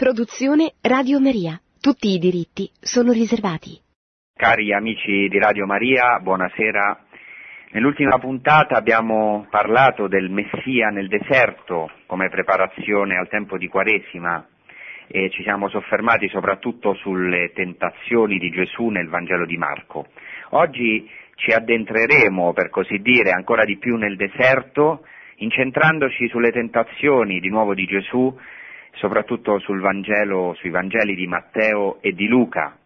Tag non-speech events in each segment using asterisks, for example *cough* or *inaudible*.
Produzione Radio Maria. Tutti i diritti sono riservati. Cari amici di Radio Maria, buonasera. Nell'ultima puntata abbiamo parlato del Messia nel deserto come preparazione al tempo di Quaresima e ci siamo soffermati soprattutto sulle tentazioni di Gesù nel Vangelo di Marco. Oggi ci addentreremo, per così dire, ancora di più nel deserto, incentrandoci sulle tentazioni di nuovo di Gesù soprattutto Vangelo, sui Vangeli di Matteo e di Luca.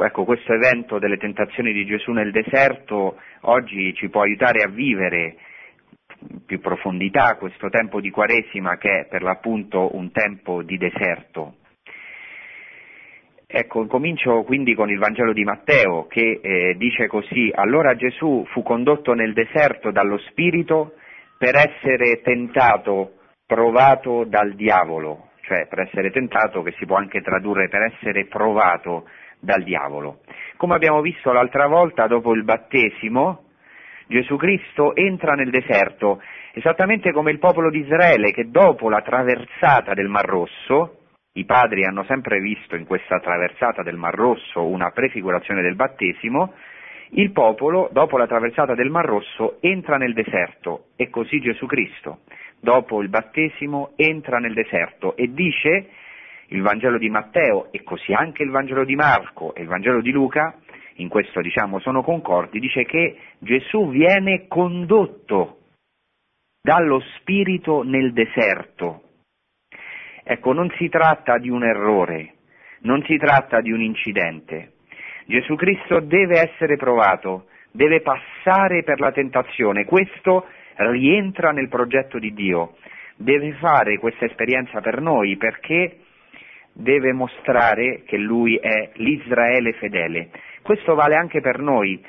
Ecco, questo evento delle tentazioni di Gesù nel deserto oggi ci può aiutare a vivere in più profondità questo tempo di Quaresima che è per l'appunto un tempo di deserto. Ecco, comincio quindi con il Vangelo di Matteo che eh, dice così, allora Gesù fu condotto nel deserto dallo Spirito per essere tentato, provato dal diavolo cioè per essere tentato, che si può anche tradurre per essere provato dal diavolo. Come abbiamo visto l'altra volta, dopo il battesimo, Gesù Cristo entra nel deserto, esattamente come il popolo di Israele che dopo la traversata del Mar Rosso, i padri hanno sempre visto in questa traversata del Mar Rosso una prefigurazione del battesimo, il popolo, dopo la traversata del Mar Rosso, entra nel deserto e così Gesù Cristo dopo il battesimo, entra nel deserto e dice il Vangelo di Matteo e così anche il Vangelo di Marco e il Vangelo di Luca, in questo diciamo sono concordi, dice che Gesù viene condotto dallo Spirito nel deserto. Ecco, non si tratta di un errore, non si tratta di un incidente. Gesù Cristo deve essere provato, deve passare per la tentazione. Questo rientra nel progetto di Dio, deve fare questa esperienza per noi perché deve mostrare che Lui è l'Israele fedele. Questo vale anche per noi.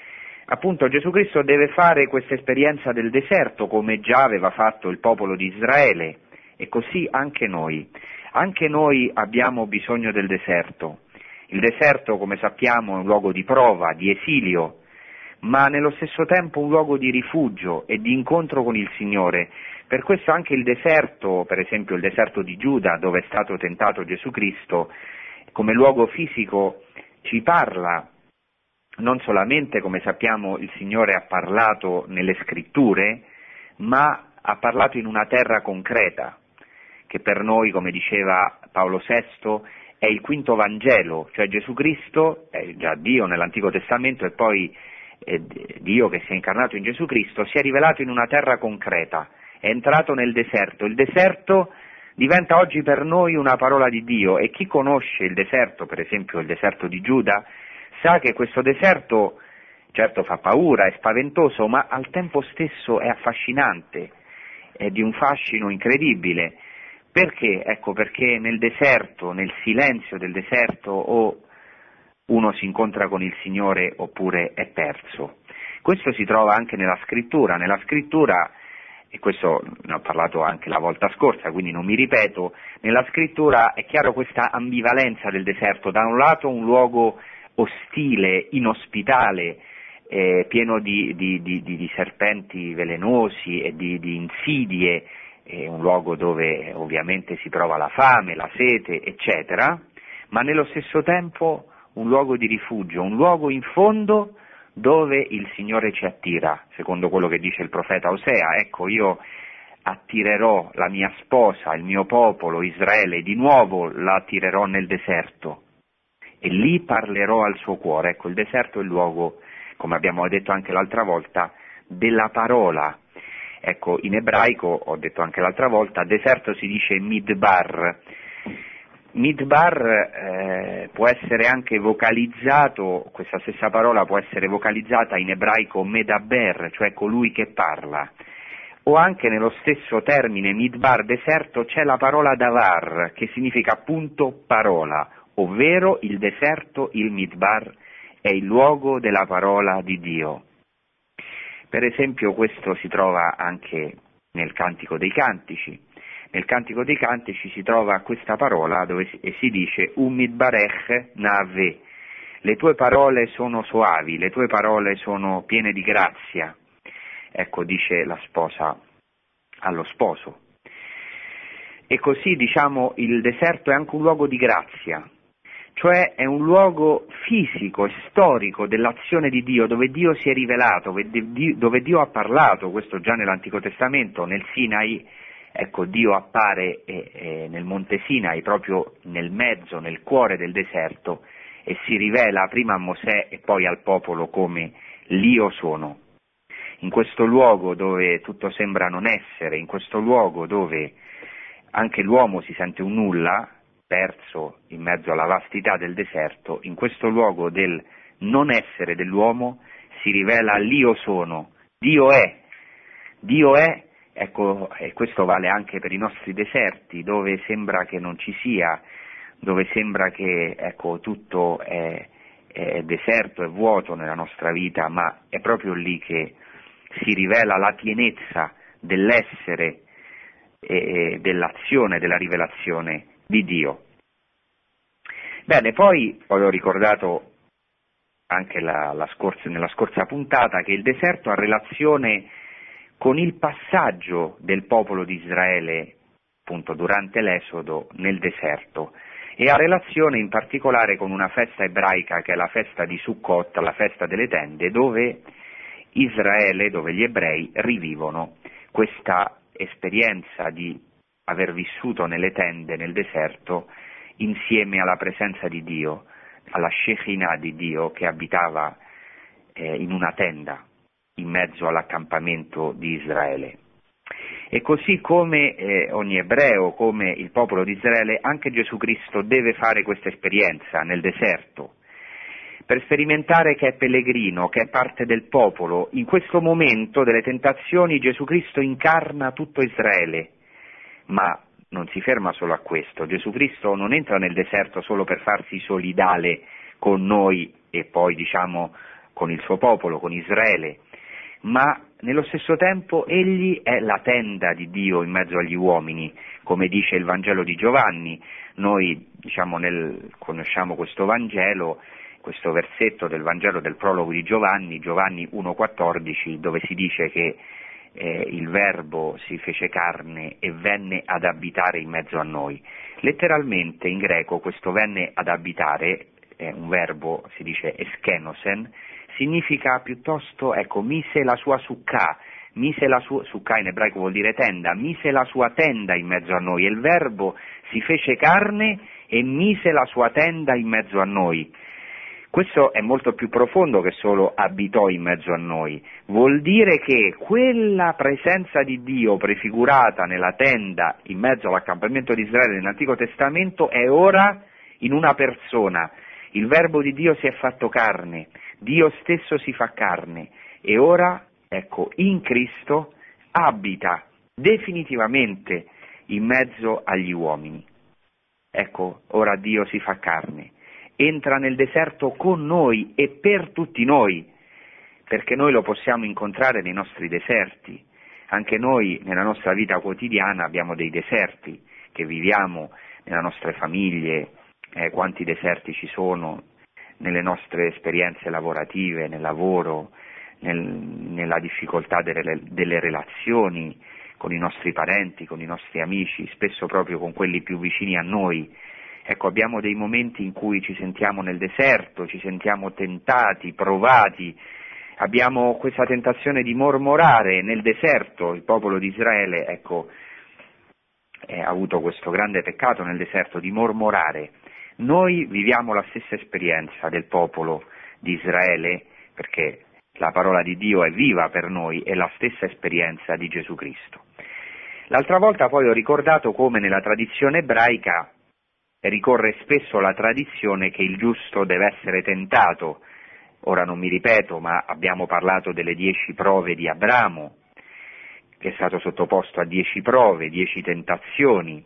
Appunto Gesù Cristo deve fare questa esperienza del deserto come già aveva fatto il popolo di Israele e così anche noi. Anche noi abbiamo bisogno del deserto. Il deserto, come sappiamo, è un luogo di prova, di esilio, ma nello stesso tempo un luogo di rifugio e di incontro con il Signore. Per questo anche il deserto, per esempio il deserto di Giuda, dove è stato tentato Gesù Cristo, come luogo fisico ci parla non solamente, come sappiamo, il Signore ha parlato nelle scritture, ma ha parlato in una terra concreta, che per noi, come diceva Paolo VI, è il quinto Vangelo, cioè Gesù Cristo, è già Dio nell'Antico Testamento e poi Dio che si è incarnato in Gesù Cristo, si è rivelato in una terra concreta, è entrato nel deserto. Il deserto diventa oggi per noi una parola di Dio e chi conosce il deserto, per esempio il deserto di Giuda, sa che questo deserto certo fa paura, è spaventoso, ma al tempo stesso è affascinante, è di un fascino incredibile. Perché? Ecco perché nel deserto, nel silenzio del deserto o uno si incontra con il Signore oppure è perso. Questo si trova anche nella scrittura, nella scrittura, e questo ne ho parlato anche la volta scorsa, quindi non mi ripeto, nella scrittura è chiaro questa ambivalenza del deserto, da un lato un luogo ostile, inospitale, eh, pieno di, di, di, di, serpenti velenosi e di, insidie, eh, un luogo dove ovviamente si prova la fame, la sete, eccetera, ma nello stesso tempo un luogo di rifugio, un luogo in fondo dove il Signore ci attira, secondo quello che dice il profeta Osea. Ecco, io attirerò la mia sposa, il mio popolo, Israele, di nuovo la attirerò nel deserto e lì parlerò al suo cuore. Ecco, il deserto è il luogo, come abbiamo detto anche l'altra volta, della parola. Ecco, in ebraico, ho detto anche l'altra volta, deserto si dice midbar, Midbar eh, può essere anche vocalizzato, questa stessa parola può essere vocalizzata in ebraico medaber, cioè colui che parla, o anche nello stesso termine midbar deserto c'è la parola davar, che significa appunto parola, ovvero il deserto, il midbar, è il luogo della parola di Dio. Per esempio questo si trova anche nel Cantico dei Cantici, nel Cantico dei Cantici si trova questa parola dove si, e si dice Umid Barech Nave, le tue parole sono soavi, le tue parole sono piene di grazia. Ecco, dice la sposa allo sposo. E così diciamo il deserto è anche un luogo di grazia, cioè è un luogo fisico e storico dell'azione di Dio, dove Dio si è rivelato, dove Dio ha parlato, questo già nell'Antico Testamento, nel Sinai, ecco Dio appare eh, eh, nel Monte Sinai, proprio nel mezzo, nel cuore del deserto, e si rivela prima a Mosè e poi al popolo come l'Io sono. In questo luogo dove tutto sembra non essere, in questo luogo dove anche l'uomo si sente un nulla, perso in mezzo alla vastità del deserto, in questo luogo del non essere dell'uomo si rivela l'Io sono, Dio è, Dio è, ecco, e questo vale anche per i nostri deserti, dove sembra che non ci sia, dove sembra che ecco, tutto è, è deserto, è vuoto nella nostra vita, ma è proprio lì che si rivela la pienezza dell'essere e dell'azione, della rivelazione di Dio. Bene, poi ho ricordato anche la, la scorsa, nella scorsa puntata che il deserto ha relazione con il passaggio del popolo di Israele appunto durante l'esodo nel deserto. E ha relazione in particolare con una festa ebraica che è la festa di Sukkot, la festa delle tende, dove Israele, dove gli ebrei rivivono questa esperienza di aver vissuto nelle tende nel deserto insieme alla presenza di Dio, alla Shekinah di Dio che abitava eh, in una tenda in mezzo all'accampamento di Israele. E così come eh, ogni ebreo, come il popolo di Israele, anche Gesù Cristo deve fare questa esperienza nel deserto, per sperimentare che è pellegrino, che è parte del popolo. In questo momento delle tentazioni Gesù Cristo incarna tutto Israele, ma non si ferma solo a questo. Gesù Cristo non entra nel deserto solo per farsi solidale con noi e poi diciamo con il suo popolo, con Israele, ma nello stesso tempo egli è la tenda di Dio in mezzo agli uomini, come dice il Vangelo di Giovanni. Noi diciamo, nel, conosciamo questo Vangelo questo versetto del Vangelo del prologo di Giovanni, Giovanni 1,14, dove si dice che eh, il Verbo si fece carne e venne ad abitare in mezzo a noi. Letteralmente in greco questo venne ad abitare, è un verbo, si dice eschenosen, significa piuttosto, ecco, mise la sua sukkah, mise la sua, sukkah in ebraico vuol dire tenda, mise la sua tenda in mezzo a noi, il verbo si fece carne e mise la sua tenda in mezzo a noi. Questo è molto più profondo che solo abitò in mezzo a noi, vuol dire che quella presenza di Dio prefigurata nella tenda in mezzo all'accampamento di Israele nell'Antico Testamento è ora in una persona. Il verbo di Dio si è fatto carne, Dio stesso si fa carne e ora, ecco, in Cristo abita definitivamente in mezzo agli uomini. Ecco, ora Dio si fa carne entra nel deserto con noi e per tutti noi, perché noi lo possiamo incontrare nei nostri deserti. Anche noi nella nostra vita quotidiana abbiamo dei deserti che viviamo nelle nostre famiglie, eh, quanti deserti ci sono nelle nostre esperienze lavorative, nel lavoro, nel, nella difficoltà delle, delle relazioni con i nostri parenti, con i nostri amici, spesso proprio con quelli più vicini a noi. Ecco, abbiamo dei momenti in cui ci sentiamo nel deserto, ci sentiamo tentati, provati, abbiamo questa tentazione di mormorare nel deserto, il popolo di Israele, ecco, eh, ha avuto questo grande peccato nel deserto di mormorare. Noi viviamo la stessa esperienza del popolo di Israele, perché la parola di Dio è viva per noi, è la stessa esperienza di Gesù Cristo. L'altra volta poi ho ricordato come nella tradizione ebraica ricorre spesso la tradizione che il giusto deve essere tentato. Ora non mi ripeto, ma abbiamo parlato delle dieci prove di Abramo, che è stato sottoposto a dieci prove, dieci tentazioni.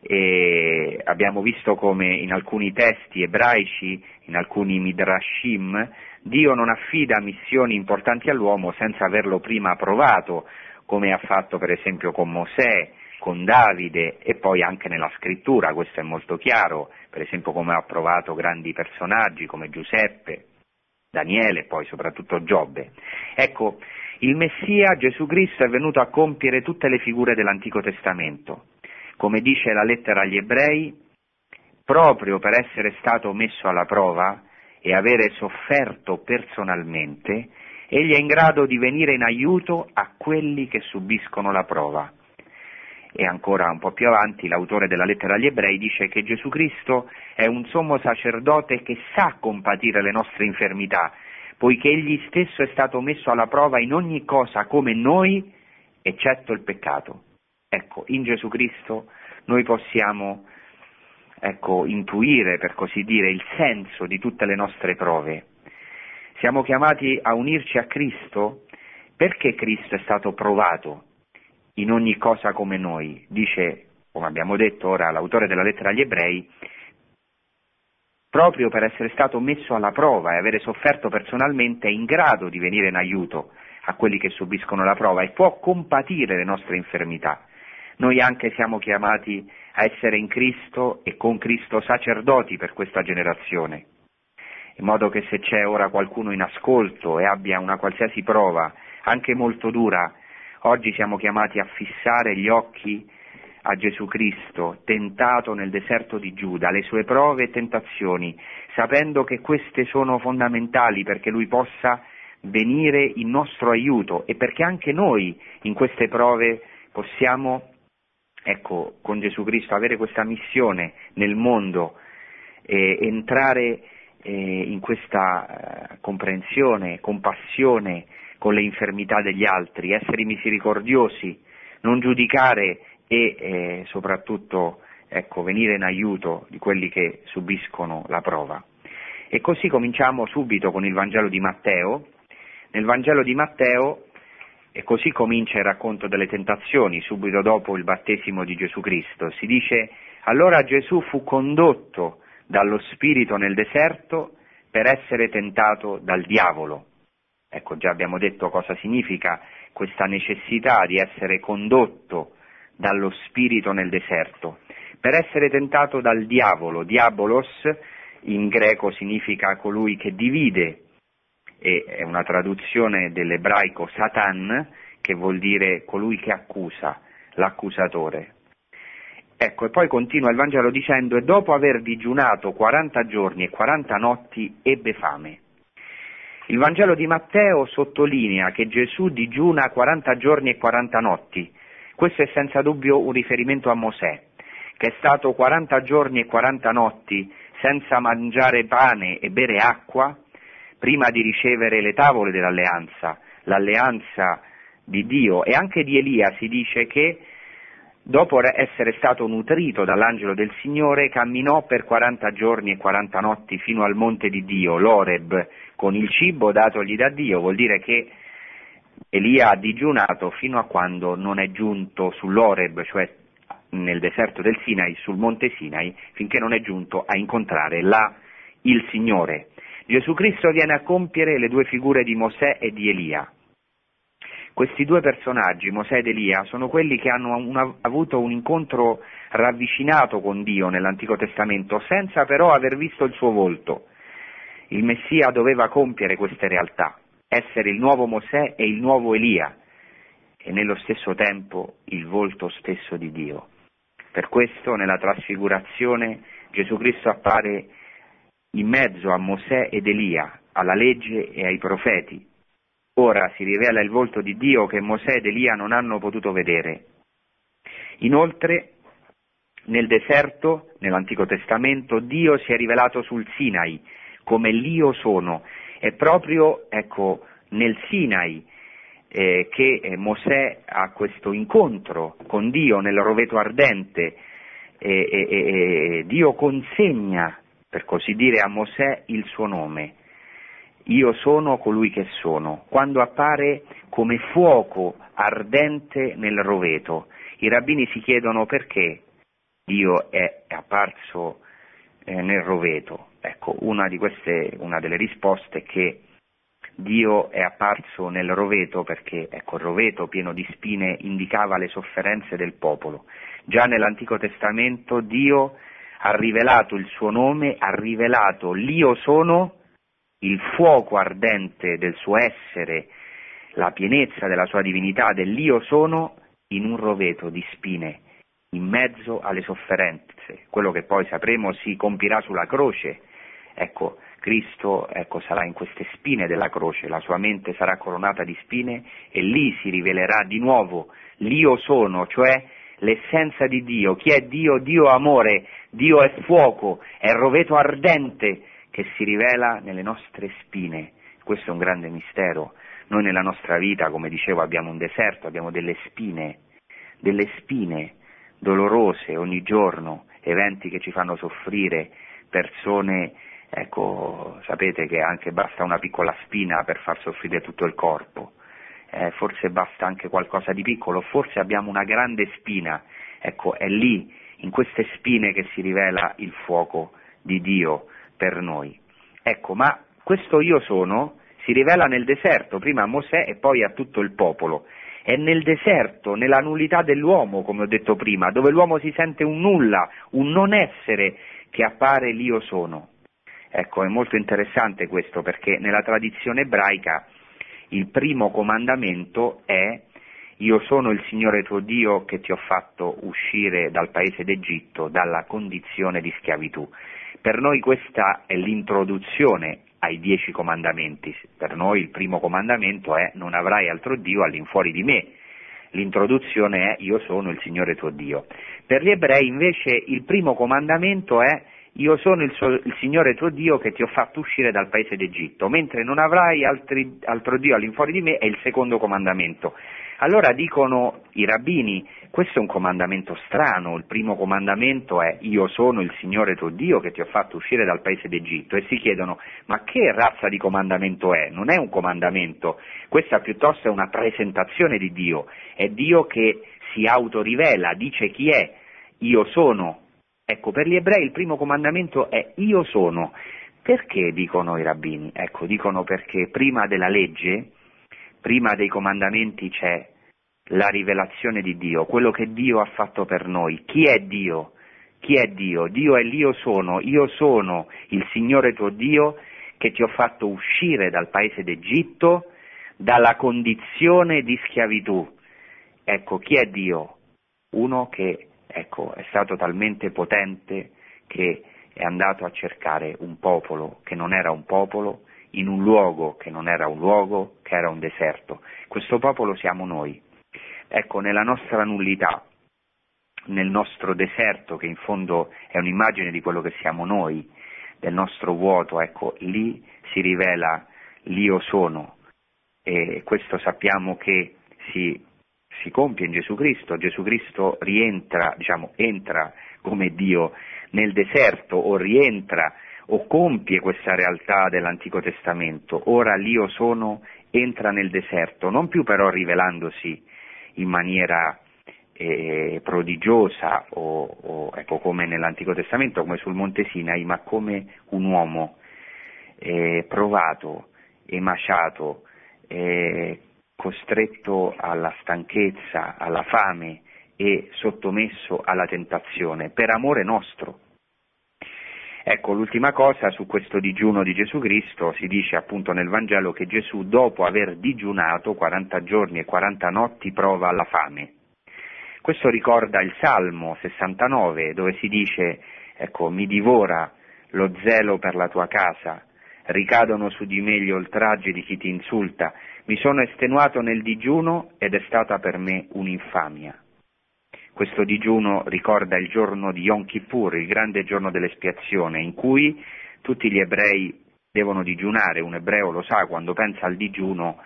E abbiamo visto come in alcuni testi ebraici, in alcuni midrashim, Dio non affida missioni importanti all'uomo senza averlo prima provato, come ha fatto per esempio con Mosè, con Davide e poi anche nella scrittura, questo è molto chiaro, per esempio come ha provato grandi personaggi come Giuseppe, Daniele e poi soprattutto Giobbe. Ecco, il Messia Gesù Cristo è venuto a compiere tutte le figure dell'Antico Testamento. Come dice la lettera agli ebrei, proprio per essere stato messo alla prova e avere sofferto personalmente, egli è in grado di venire in aiuto a quelli che subiscono la prova. E ancora un po' più avanti l'autore della lettera agli ebrei dice che Gesù Cristo è un sommo sacerdote che sa compatire le nostre infermità, poiché egli stesso è stato messo alla prova in ogni cosa come noi, eccetto il peccato. Ecco, in Gesù Cristo noi possiamo ecco, intuire, per così dire, il senso di tutte le nostre prove. Siamo chiamati a unirci a Cristo perché Cristo è stato provato in ogni cosa come noi. Dice, come abbiamo detto ora l'autore della lettera agli ebrei, proprio per essere stato messo alla prova e avere sofferto personalmente è in grado di venire in aiuto a quelli che subiscono la prova e può compatire le nostre infermità. Noi anche siamo chiamati a essere in Cristo e con Cristo sacerdoti per questa generazione, in modo che se c'è ora qualcuno in ascolto e abbia una qualsiasi prova, anche molto dura, oggi siamo chiamati a fissare gli occhi a Gesù Cristo, tentato nel deserto di Giuda, le sue prove e tentazioni, sapendo che queste sono fondamentali perché Lui possa venire in nostro aiuto e perché anche noi in queste prove possiamo ecco, con Gesù Cristo, avere questa missione nel mondo, eh, entrare eh, in questa eh, comprensione, compassione con le infermità degli altri, essere misericordiosi, non giudicare e eh, soprattutto ecco, venire in aiuto di quelli che subiscono la prova. E così cominciamo subito con il Vangelo di Matteo. Nel Vangelo di Matteo e così comincia il racconto delle tentazioni, subito dopo il battesimo di Gesù Cristo. Si dice, allora Gesù fu condotto dallo Spirito nel deserto per essere tentato dal diavolo. Ecco, già abbiamo detto cosa significa questa necessità di essere condotto dallo Spirito nel deserto. Per essere tentato dal diavolo, diabolos in greco significa colui che divide e è una traduzione dell'ebraico Satan, che vuol dire colui che accusa, l'accusatore. Ecco, e poi continua il Vangelo dicendo, e dopo aver digiunato 40 giorni e 40 notti ebbe fame. Il Vangelo di Matteo sottolinea che Gesù digiuna 40 giorni e 40 notti. Questo è senza dubbio un riferimento a Mosè, che è stato 40 giorni e 40 notti senza mangiare pane e bere acqua prima di ricevere le tavole dell'alleanza, l'alleanza di Dio e anche di Elia si dice che dopo essere stato nutrito dall'angelo del Signore camminò per 40 giorni e 40 notti fino al monte di Dio, l'Oreb, con il cibo datogli da Dio, vuol dire che Elia ha digiunato fino a quando non è giunto sull'Oreb, cioè nel deserto del Sinai, sul monte Sinai, finché non è giunto a incontrare là il Signore. Gesù Cristo viene a compiere le due figure di Mosè e di Elia. Questi due personaggi, Mosè ed Elia, sono quelli che hanno una, avuto un incontro ravvicinato con Dio nell'Antico Testamento, senza però aver visto il suo volto. Il Messia doveva compiere queste realtà, essere il nuovo Mosè e il nuovo Elia, e nello stesso tempo il volto stesso di Dio. Per questo nella trasfigurazione Gesù Cristo appare in mezzo a Mosè ed Elia, alla legge e ai profeti. Ora si rivela il volto di Dio che Mosè ed Elia non hanno potuto vedere. Inoltre, nel deserto, nell'Antico Testamento, Dio si è rivelato sul Sinai come l'Io sono. È proprio, ecco, nel Sinai eh, che Mosè ha questo incontro con Dio nel roveto ardente e, e, e Dio consegna per così dire, a Mosè il suo nome. Io sono colui che sono, quando appare come fuoco ardente nel roveto. I rabbini si chiedono perché Dio è apparso eh, nel roveto. Ecco, una, queste, una delle risposte è che Dio è apparso nel roveto perché ecco, il roveto pieno di spine indicava le sofferenze del popolo. Già nell'Antico Testamento Dio ha rivelato il suo nome, ha rivelato l'io sono, il fuoco ardente del suo essere, la pienezza della sua divinità, dell'io sono, in un roveto di spine in mezzo alle sofferenze, quello che poi sapremo si compirà sulla croce. Ecco, Cristo ecco, sarà in queste spine della croce, la sua mente sarà coronata di spine e lì si rivelerà di nuovo l'io sono, cioè l'essenza di Dio. Chi è Dio? Dio è amore, Dio è fuoco, è roveto ardente che si rivela nelle nostre spine. Questo è un grande mistero. Noi nella nostra vita, come dicevo, abbiamo un deserto, abbiamo delle spine, delle spine dolorose ogni giorno, eventi che ci fanno soffrire, persone, ecco, sapete che anche basta una piccola spina per far soffrire tutto il corpo, eh, forse basta anche qualcosa di piccolo, forse abbiamo una grande spina, ecco, è lì, in queste spine che si rivela il fuoco di Dio per noi. Ecco, ma questo io sono si rivela nel deserto, prima a Mosè e poi a tutto il popolo. È nel deserto, nella nullità dell'uomo, come ho detto prima, dove l'uomo si sente un nulla, un non essere, che appare l'io sono. Ecco, è molto interessante questo perché nella tradizione ebraica il primo comandamento è io sono il Signore tuo Dio che ti ho fatto uscire dal paese d'Egitto, dalla condizione di schiavitù. Per noi questa è l'introduzione ai dieci comandamenti. Per noi il primo comandamento è non avrai altro Dio all'infuori di me. L'introduzione è io sono il Signore tuo Dio. Per gli ebrei invece il primo comandamento è io sono il, so, il, Signore tuo Dio che ti ho fatto uscire dal paese d'Egitto, mentre non avrai altri, altro Dio all'infuori di me è il secondo comandamento. Allora dicono i rabbini, questo è un comandamento strano, il primo comandamento è io sono il Signore tuo Dio che ti ho fatto uscire dal paese d'Egitto e si chiedono ma che razza di comandamento è? Non è un comandamento, questa piuttosto è una presentazione di Dio, è Dio che si autorivela, dice chi è, io sono. Ecco, per gli ebrei il primo comandamento è io sono. Perché dicono i rabbini? Ecco, dicono perché prima della legge prima dei comandamenti c'è la rivelazione di Dio, quello che Dio ha fatto per noi. Chi è Dio? Chi è Dio? Dio è l'io sono, io sono il Signore tuo Dio che ti ho fatto uscire dal paese d'Egitto, dalla condizione di schiavitù. Ecco, chi è Dio? Uno che ecco, è stato talmente potente che è andato a cercare un popolo che non era un popolo, in un luogo che non era un luogo, che era un deserto. Questo popolo siamo noi. Ecco, nella nostra nullità, nel nostro deserto, che in fondo è un'immagine di quello che siamo noi, del nostro vuoto, ecco, lì si rivela l'io sono. E questo sappiamo che si, si compie in Gesù Cristo. Gesù Cristo rientra, diciamo, entra come Dio nel deserto o rientra o compie questa realtà dell'Antico Testamento. Ora l'io sono entra nel deserto, non più però rivelandosi in maniera eh, prodigiosa o, o ecco, come nell'Antico Testamento, come sul Monte Sinai, ma come un uomo eh, provato, emaciato, eh, costretto alla stanchezza, alla fame e sottomesso alla tentazione, per amore nostro. Ecco, l'ultima cosa su questo digiuno di Gesù Cristo si dice appunto nel Vangelo che Gesù dopo aver digiunato 40 giorni e 40 notti prova la fame. Questo ricorda il Salmo 69 dove si dice, ecco, mi divora lo zelo per la tua casa, ricadono su di me gli oltraggi di chi ti insulta, mi sono estenuato nel digiuno ed è stata per me un'infamia. Questo digiuno ricorda il giorno di Yom Kippur, il grande giorno dell'espiazione, in cui tutti gli ebrei devono digiunare, un ebreo lo sa, quando pensa al digiuno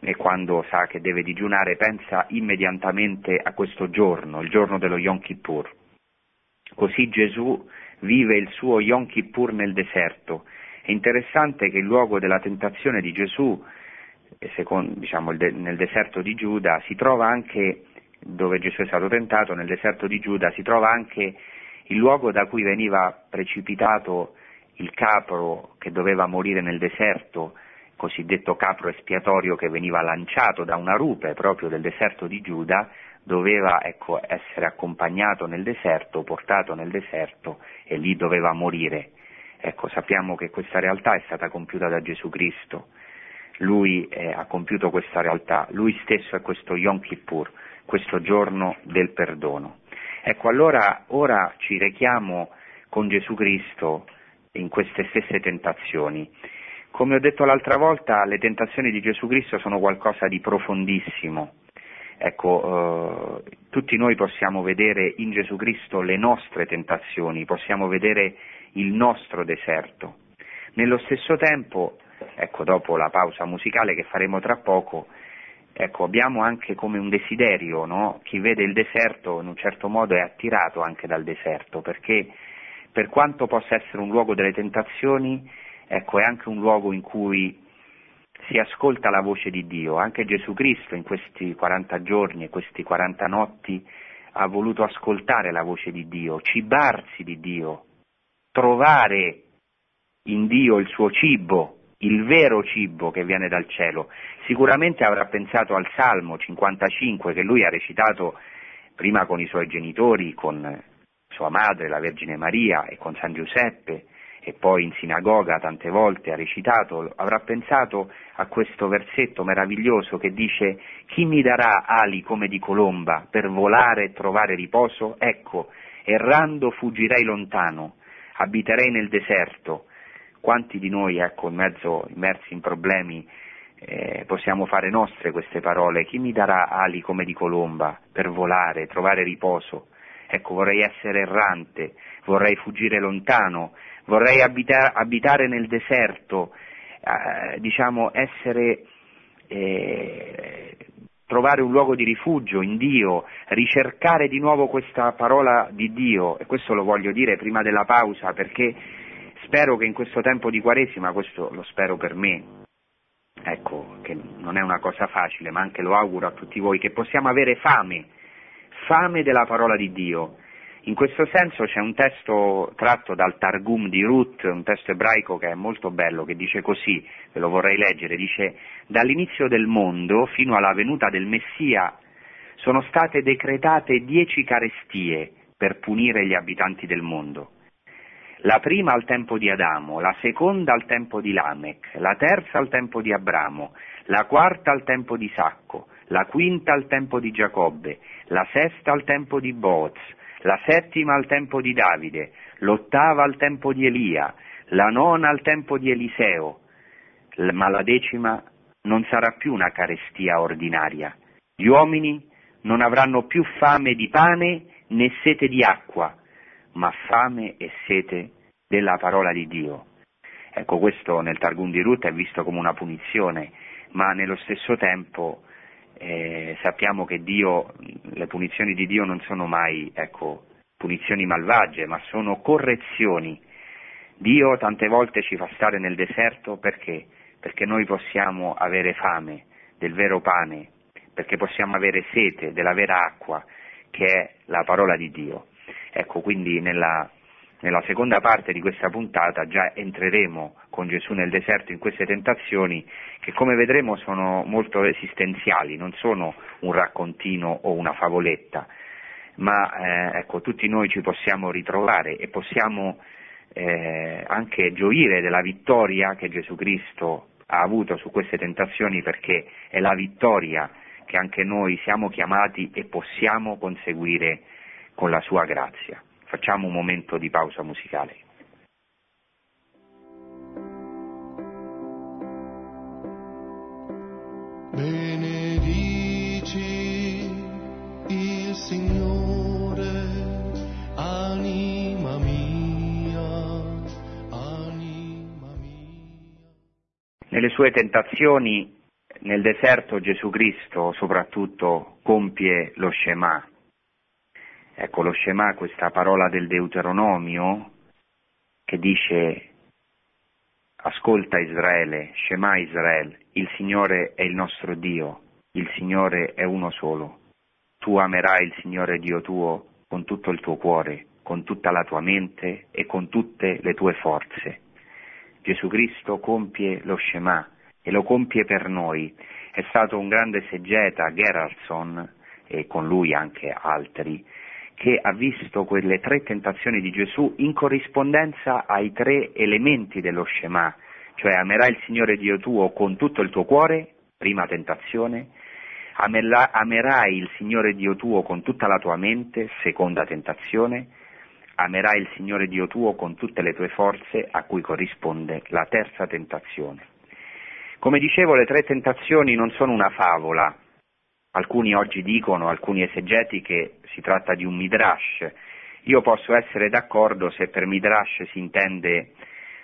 e quando sa che deve digiunare pensa immediatamente a questo giorno, il giorno dello Yom Kippur. Così Gesù vive il suo Yom Kippur nel deserto. È interessante che il luogo della tentazione di Gesù, eh, secondo, diciamo, nel deserto di Giuda, si trova anche dove Gesù è stato tentato, nel deserto di Giuda, si trova anche il luogo da cui veniva precipitato il capro che doveva morire nel deserto, cosiddetto capro espiatorio che veniva lanciato da una rupe proprio del deserto di Giuda, doveva ecco, essere accompagnato nel deserto, portato nel deserto e lì doveva morire. Ecco, sappiamo che questa realtà è stata compiuta da Gesù Cristo. Lui eh, ha compiuto questa realtà, lui stesso è questo Yom Kippur, questo giorno del perdono. Ecco, allora ora ci rechiamo con Gesù Cristo in queste stesse tentazioni. Come ho detto l'altra volta, le tentazioni di Gesù Cristo sono qualcosa di profondissimo. Ecco, eh, tutti noi possiamo vedere in Gesù Cristo le nostre tentazioni, possiamo vedere il nostro deserto. Nello stesso tempo, ecco, dopo la pausa musicale che faremo tra poco, ecco, abbiamo anche come un desiderio, no? Chi vede il deserto in un certo modo è attirato anche dal deserto, perché per quanto possa essere un luogo delle tentazioni, ecco, è anche un luogo in cui si ascolta la voce di Dio. Anche Gesù Cristo in questi 40 giorni e questi 40 notti ha voluto ascoltare la voce di Dio, cibarsi di Dio, trovare in Dio il suo cibo, il vero cibo che viene dal cielo. Sicuramente avrà pensato al Salmo 55 che lui ha recitato prima con i suoi genitori, con sua madre, la Vergine Maria e con San Giuseppe e poi in sinagoga tante volte ha recitato, avrà pensato a questo versetto meraviglioso che dice chi mi darà ali come di colomba per volare e trovare riposo? Ecco, errando fuggirei lontano, abiterei nel deserto. Quanti di noi, ecco, in mezzo, immersi in problemi, eh, possiamo fare nostre queste parole? Chi mi darà ali come di colomba per volare, trovare riposo? Ecco, vorrei essere errante, vorrei fuggire lontano, vorrei abita- abitare nel deserto, eh, diciamo essere, eh, trovare un luogo di rifugio in Dio, ricercare di nuovo questa parola di Dio, e questo lo voglio dire prima della pausa perché spero che in questo tempo di Quaresima, questo lo spero per me, ecco, che non è una cosa facile, ma anche lo auguro a tutti voi, che possiamo avere fame fame della parola di Dio. In questo senso c'è un testo tratto dal Targum di Ruth, un testo ebraico che è molto bello, che dice così, ve lo vorrei leggere, dice dall'inizio del mondo fino alla venuta del Messia sono state decretate dieci carestie per punire gli abitanti del mondo. La prima al tempo di Adamo, la seconda al tempo di Lamech, la terza al tempo di Abramo, la quarta al tempo di Sacco, la quinta al tempo di Giacobbe, la sesta al tempo di Boaz, la settima al tempo di Davide, l'ottava al tempo di Elia, la nona al tempo di Eliseo, ma la decima non sarà più una carestia ordinaria. Gli uomini non avranno più fame di pane né sete di acqua, ma fame e sete della parola di Dio. Ecco, questo nel Targum di Ruth è visto come una punizione, ma nello stesso tempo eh, sappiamo che Dio, le punizioni di Dio non sono mai ecco, punizioni malvagie, ma sono correzioni. Dio tante volte ci fa stare nel deserto perché? Perché noi possiamo avere fame del vero pane, perché possiamo avere sete della vera acqua, che è la parola di Dio. Ecco, quindi nella nella seconda parte di questa puntata già entreremo con Gesù nel deserto in queste tentazioni che come vedremo sono molto esistenziali, non sono un raccontino o una favoletta, ma eh, ecco, tutti noi ci possiamo ritrovare e possiamo eh, anche gioire della vittoria che Gesù Cristo ha avuto su queste tentazioni perché è la vittoria che anche noi siamo chiamati e possiamo conseguire con la sua grazia. Facciamo un momento di pausa musicale. Benedici il Signore, anima mia, anima mia. Nelle sue tentazioni nel deserto Gesù Cristo soprattutto compie lo Shema, Ecco lo Shema, questa parola del Deuteronomio che dice ascolta Israele, Shema Israele, il Signore è il nostro Dio, il Signore è uno solo. Tu amerai il Signore Dio tuo con tutto il tuo cuore, con tutta la tua mente e con tutte le tue forze. Gesù Cristo compie lo Shema e lo compie per noi. È stato un grande segeta, Gerardson, e con lui anche altri, che ha visto quelle tre tentazioni di Gesù in corrispondenza ai tre elementi dello Shema, cioè amerai il Signore Dio tuo con tutto il tuo cuore, prima tentazione, amerai il Signore Dio tuo con tutta la tua mente, seconda tentazione, amerai il Signore Dio tuo con tutte le tue forze, a cui corrisponde la terza tentazione. Come dicevo, le tre tentazioni non sono una favola. Alcuni oggi dicono, alcuni esegeti, che si tratta di un midrash. Io posso essere d'accordo se per midrash si intende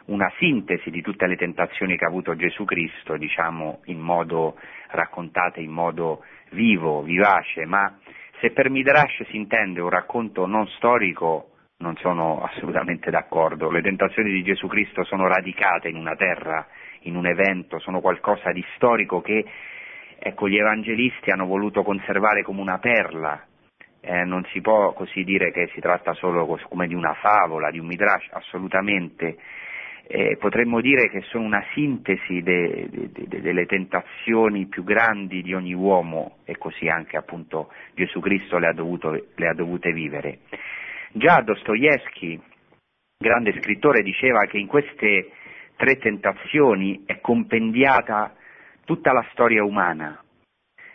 una sintesi di tutte le tentazioni che ha avuto Gesù Cristo, diciamo in modo raccontate in modo vivo, vivace, ma se per Midrash si intende un racconto non storico, non sono assolutamente d'accordo. Le tentazioni di Gesù Cristo sono radicate in una terra, in un evento, sono qualcosa di storico che ecco, gli evangelisti hanno voluto conservare come una perla. Eh, non si può così dire che si tratta solo come di una favola, di un midrash, assolutamente eh, potremmo dire che sono una sintesi de, de, de, delle tentazioni più grandi di ogni uomo e così anche appunto Gesù Cristo le ha, dovuto, le ha dovute vivere. Già Dostoevsky, grande scrittore, diceva che in queste tre tentazioni è compendiata tutta la storia umana.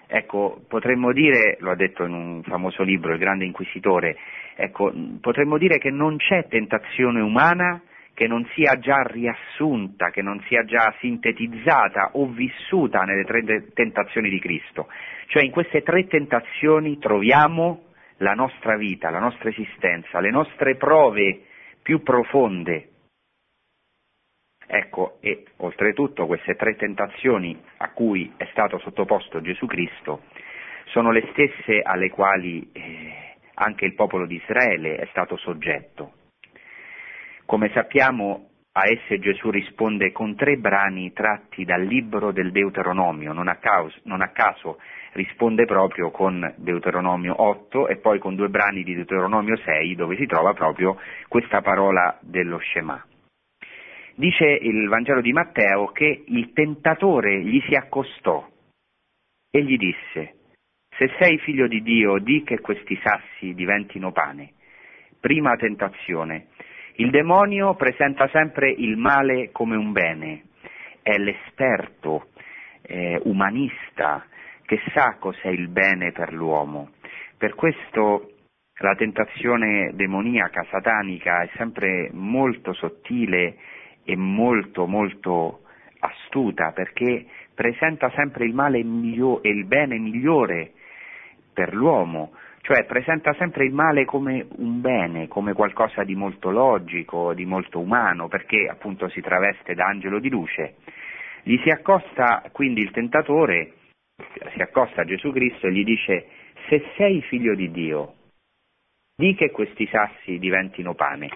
Ecco, potremmo dire, lo ha detto in un famoso libro, Il Grande Inquisitore, ecco, potremmo dire che non c'è tentazione umana che non sia già riassunta, che non sia già sintetizzata o vissuta nelle tre tentazioni di Cristo. Cioè in queste tre tentazioni troviamo la nostra vita, la nostra esistenza, le nostre prove più profonde. Ecco, e oltretutto queste tre tentazioni a cui è stato sottoposto Gesù Cristo sono le stesse alle quali eh, anche il popolo di Israele è stato soggetto. Come sappiamo, a esse Gesù risponde con tre brani tratti dal libro del Deuteronomio, non a, caso, non a caso risponde proprio con Deuteronomio 8 e poi con due brani di Deuteronomio 6 dove si trova proprio questa parola dello Shema. Dice il Vangelo di Matteo che il tentatore gli si accostò e gli disse, se sei figlio di Dio, di che questi sassi diventino pane. Prima tentazione. Il demonio presenta sempre il male come un bene, è l'esperto eh, umanista che sa cos'è il bene per l'uomo. Per questo la tentazione demoniaca, satanica, è sempre molto sottile e molto, molto astuta, perché presenta sempre il male e il bene migliore per l'uomo, cioè presenta sempre il male come un bene, come qualcosa di molto logico, di molto umano, perché appunto si traveste da angelo di luce. Gli si accosta quindi il tentatore, si accosta a Gesù Cristo e gli dice se sei figlio di Dio, di che questi sassi diventino pane.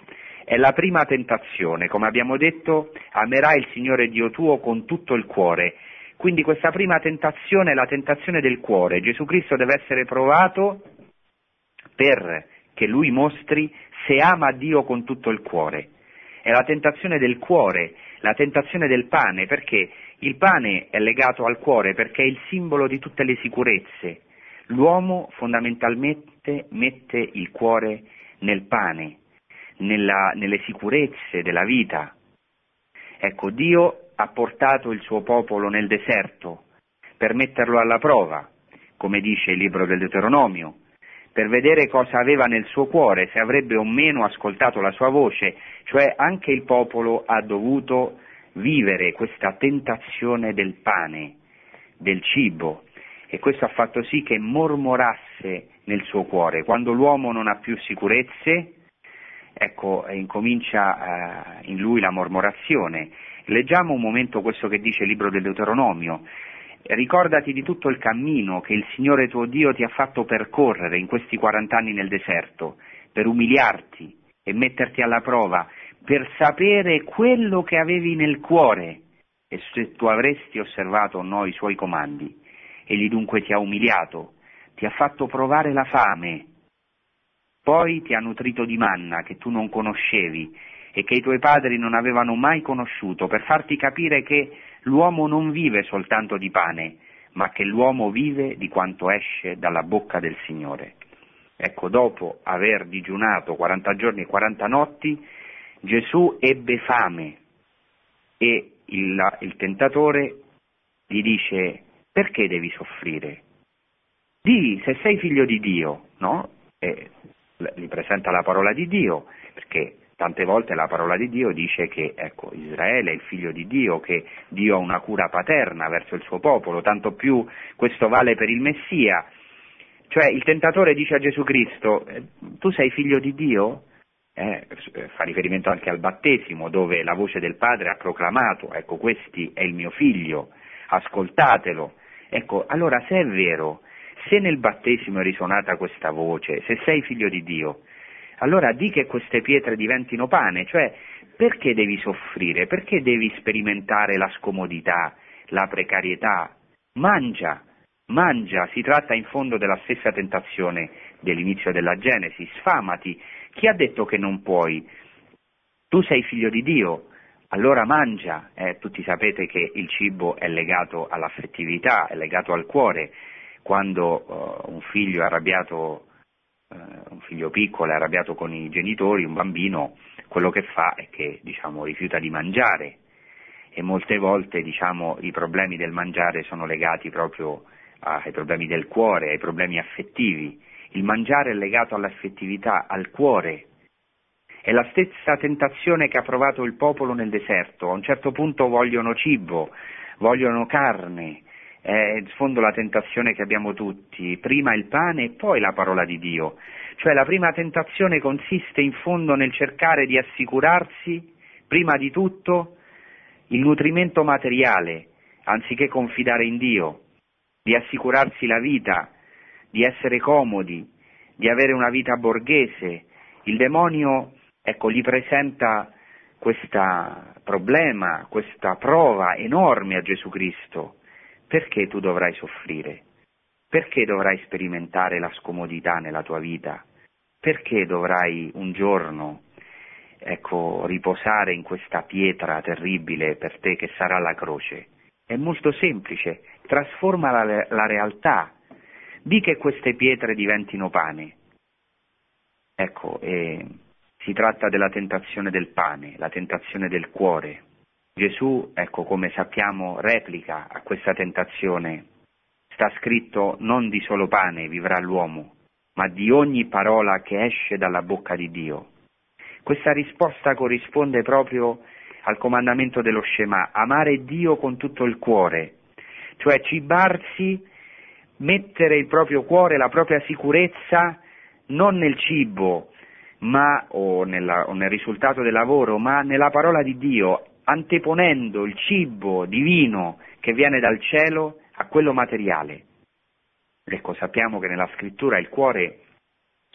È la prima tentazione, come abbiamo detto, amerai il Signore Dio tuo con tutto il cuore. Quindi questa prima tentazione è la tentazione del cuore. Gesù Cristo deve essere provato perché lui mostri se ama Dio con tutto il cuore. È la tentazione del cuore, la tentazione del pane, perché il pane è legato al cuore, perché è il simbolo di tutte le sicurezze. L'uomo fondamentalmente mette il cuore nel pane, nella, nelle sicurezze della vita. Ecco, Dio ha portato il suo popolo nel deserto per metterlo alla prova, come dice il libro del Deuteronomio, per vedere cosa aveva nel suo cuore, se avrebbe o meno ascoltato la sua voce, cioè anche il popolo ha dovuto vivere questa tentazione del pane, del cibo, e questo ha fatto sì che mormorasse nel suo cuore. Quando l'uomo non ha più sicurezze, ecco, incomincia eh, in lui la mormorazione. Leggiamo un momento questo che dice il libro del Deuteronomio. Ricordati di tutto il cammino che il Signore tuo Dio ti ha fatto percorrere in questi 40 anni nel deserto, per umiliarti e metterti alla prova, per sapere quello che avevi nel cuore e se tu avresti osservato o no i suoi comandi. Egli dunque ti ha umiliato, ti ha fatto provare la fame, poi ti ha nutrito di manna che tu non conoscevi e che i tuoi padri non avevano mai conosciuto, per farti capire che l'uomo non vive soltanto di pane, ma che l'uomo vive di quanto esce dalla bocca del Signore. Ecco, dopo aver digiunato 40 giorni e 40 notti, Gesù ebbe fame e il, il tentatore gli dice perché devi soffrire? di se sei figlio di Dio, no? E gli presenta la parola di Dio, perché tante volte la parola di Dio dice che ecco, Israele è il figlio di Dio, che Dio ha una cura paterna verso il suo popolo, tanto più questo vale per il Messia. Cioè il tentatore dice a Gesù Cristo, eh, tu sei figlio di Dio? Eh, fa riferimento anche al battesimo, dove la voce del Padre ha proclamato, ecco, questo è il mio figlio, ascoltatelo. Ecco, allora se è vero, se nel battesimo è risonata questa voce, se sei figlio di Dio, allora di che queste pietre diventino pane, cioè perché devi soffrire, perché devi sperimentare la scomodità, la precarietà? Mangia, mangia, si tratta in fondo della stessa tentazione dell'inizio della Genesi, sfamati, chi ha detto che non puoi? Tu sei figlio di Dio, allora mangia. Eh, tutti sapete che il cibo è legato all'affettività, è legato al cuore. Quando uh, un figlio arrabbiato, uh, un figlio piccolo è arrabbiato con i genitori, un bambino, quello che fa è che diciamo, rifiuta di mangiare. E molte volte diciamo, i problemi del mangiare sono legati proprio ai problemi del cuore, ai problemi affettivi. Il mangiare è legato all'affettività, al cuore. È la stessa tentazione che ha provato il popolo nel deserto. A un certo punto vogliono cibo, vogliono carne. È in fondo la tentazione che abbiamo tutti. Prima il pane e poi la parola di Dio. Cioè la prima tentazione consiste in fondo nel cercare di assicurarsi, prima di tutto, il nutrimento materiale, anziché confidare in Dio, di assicurarsi la vita, di essere comodi, di avere una vita borghese. Il demonio, ecco, gli presenta questo problema, questa prova enorme a Gesù Cristo. Perché tu dovrai soffrire? Perché dovrai sperimentare la scomodità nella tua vita? Perché dovrai un giorno, ecco, riposare in questa pietra terribile per te che sarà la croce? È molto semplice, trasforma la, la realtà, di che queste pietre diventino pane. Ecco, eh, si tratta della tentazione del pane, la tentazione del cuore. Gesù, ecco, come sappiamo, replica a questa tentazione. Sta scritto non di solo pane vivrà l'uomo, ma di ogni parola che esce dalla bocca di Dio. Questa risposta corrisponde proprio al comandamento dello Shema, amare Dio con tutto il cuore, cioè cibarsi mettere il proprio cuore, la propria sicurezza non nel cibo ma, o, nella, o nel risultato del lavoro, ma nella parola di Dio, anteponendo il cibo divino che viene dal cielo a quello materiale. Ecco, sappiamo che nella scrittura il cuore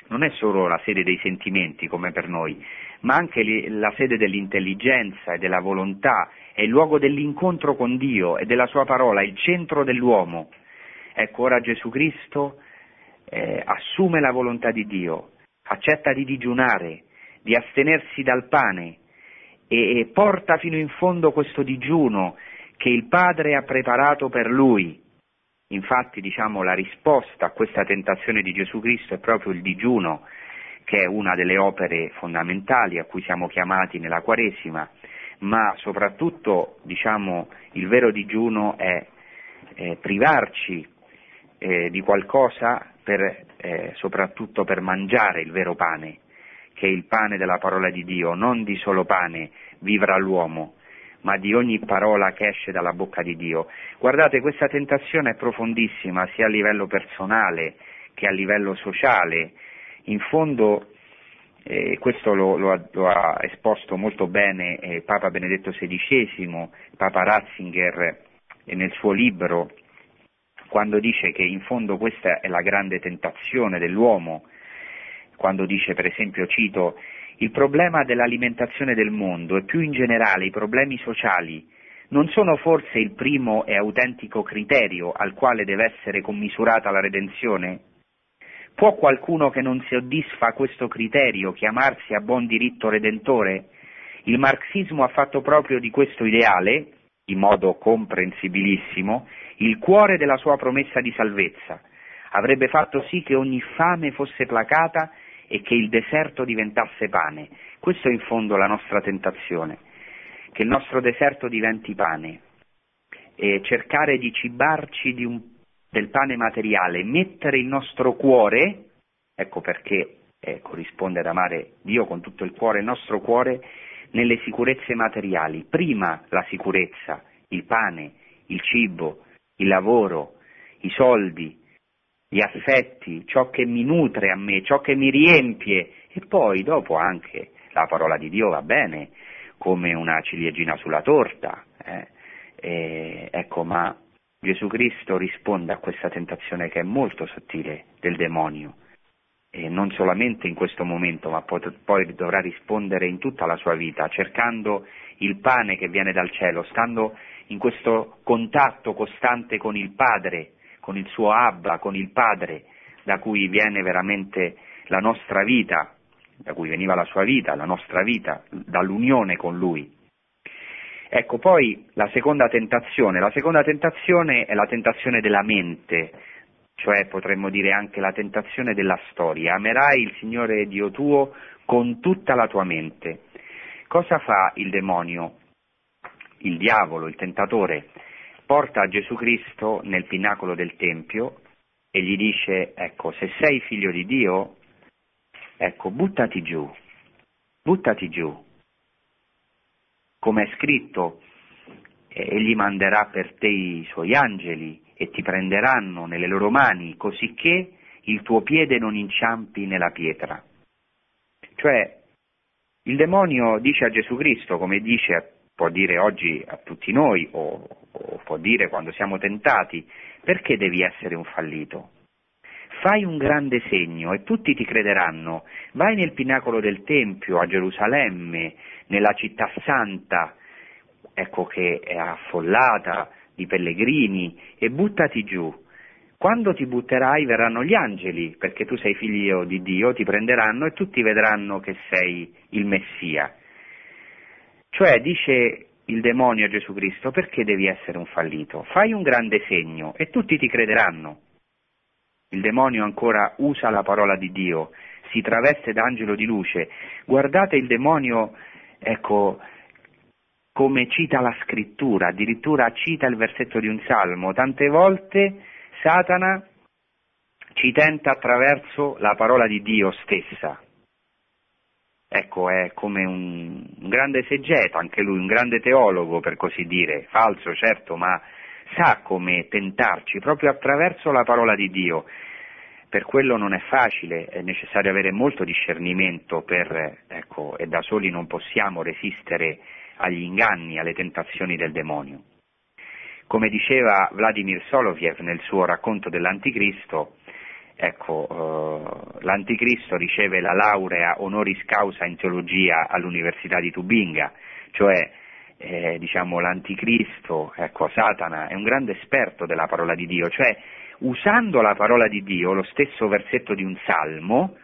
non è solo la sede dei sentimenti come per noi, ma anche la sede dell'intelligenza e della volontà, è il luogo dell'incontro con Dio e della sua parola, il centro dell'uomo. Ecco, ora Gesù Cristo eh, assume la volontà di Dio, accetta di digiunare, di astenersi dal pane e, porta fino in fondo questo digiuno che il Padre ha preparato per lui. Infatti, diciamo, la risposta a questa tentazione di Gesù Cristo è proprio il digiuno, che è una delle opere fondamentali a cui siamo chiamati nella Quaresima, ma soprattutto, diciamo, il vero digiuno è eh, privarci eh, di qualcosa per, eh, soprattutto per mangiare il vero pane, che è il pane della parola di Dio, non di solo pane vivrà l'uomo, ma di ogni parola che esce dalla bocca di Dio. Guardate, questa tentazione è profondissima sia a livello personale che a livello sociale. In fondo, eh, questo lo, lo, ha, lo, ha, esposto molto bene eh, Papa Benedetto XVI, Papa Ratzinger, eh, nel suo libro quando dice che in fondo questa è la grande tentazione dell'uomo, quando dice per esempio, cito, il problema dell'alimentazione del mondo e più in generale i problemi sociali non sono forse il primo e autentico criterio al quale deve essere commisurata la redenzione? Può qualcuno che non soddisfa questo criterio chiamarsi a buon diritto redentore? Il marxismo ha fatto proprio di questo ideale, in modo comprensibilissimo, il cuore della sua promessa di salvezza. Avrebbe fatto sì che ogni fame fosse placata e che il deserto diventasse pane. Questo è in fondo la nostra tentazione, che il nostro deserto diventi pane e cercare di cibarci di un del pane materiale, mettere il nostro cuore, ecco perché eh, corrisponde ad amare Dio con tutto il cuore, il nostro cuore, nelle sicurezze materiali. Prima la sicurezza, il pane, il cibo, il lavoro, i soldi, gli affetti, ciò che mi nutre a me, ciò che mi riempie e poi dopo anche la parola di Dio va bene come una ciliegina sulla torta. Eh? E, ecco, ma Gesù Cristo risponde a questa tentazione che è molto sottile del demonio e non solamente in questo momento, ma poi, dovrà rispondere in tutta la sua vita, cercando il pane che viene dal cielo, stando in questo contatto costante con il Padre, con il suo Abba, con il Padre, da cui viene veramente la nostra vita, da cui veniva la sua vita, la nostra vita, dall'unione con Lui. Ecco, poi la seconda tentazione, la seconda tentazione è la tentazione della mente, cioè potremmo dire anche la tentazione della storia. Amerai il Signore Dio tuo con tutta la tua mente. Cosa fa il demonio? Il diavolo, il tentatore, porta Gesù Cristo nel pinnacolo del Tempio e gli dice, ecco, se sei figlio di Dio, ecco, buttati giù, buttati giù. Come è scritto, egli manderà per te i suoi angeli e ti prenderanno nelle loro mani, cosicché il tuo piede non inciampi nella pietra. Cioè, il demonio dice a Gesù Cristo, come dice, può dire oggi a tutti noi, o, o può dire quando siamo tentati, perché devi essere un fallito? Fai un grande segno e tutti ti crederanno. Vai nel pinacolo del Tempio a Gerusalemme, nella città santa, ecco che è affollata, di pellegrini e buttati giù. Quando ti butterai verranno gli angeli, perché tu sei figlio di Dio, ti prenderanno e tutti vedranno che sei il Messia. Cioè, dice il demonio a Gesù Cristo, perché devi essere un fallito? Fai un grande segno e tutti ti crederanno. Il demonio ancora usa la parola di Dio, si traveste d'angelo di luce. Guardate il demonio, ecco, come cita la scrittura, addirittura cita il versetto di un salmo. Tante volte Satana ci tenta attraverso la parola di Dio stessa. Ecco, è come un, un grande esegeta, anche lui, un grande teologo per così dire, falso certo, ma sa come tentarci proprio attraverso la parola di Dio. Per quello non è facile, è necessario avere molto discernimento per, ecco, e da soli non possiamo resistere agli inganni, alle tentazioni del demonio. Come diceva Vladimir Soloviev nel suo racconto dell'Anticristo, ecco, eh, l'Anticristo riceve la laurea honoris causa in teologia all'Università di Tubinga, cioè eh, diciamo, l'Anticristo, ecco, Satana, è un grande esperto della parola di Dio, cioè usando la parola di Dio, lo stesso versetto di un salmo,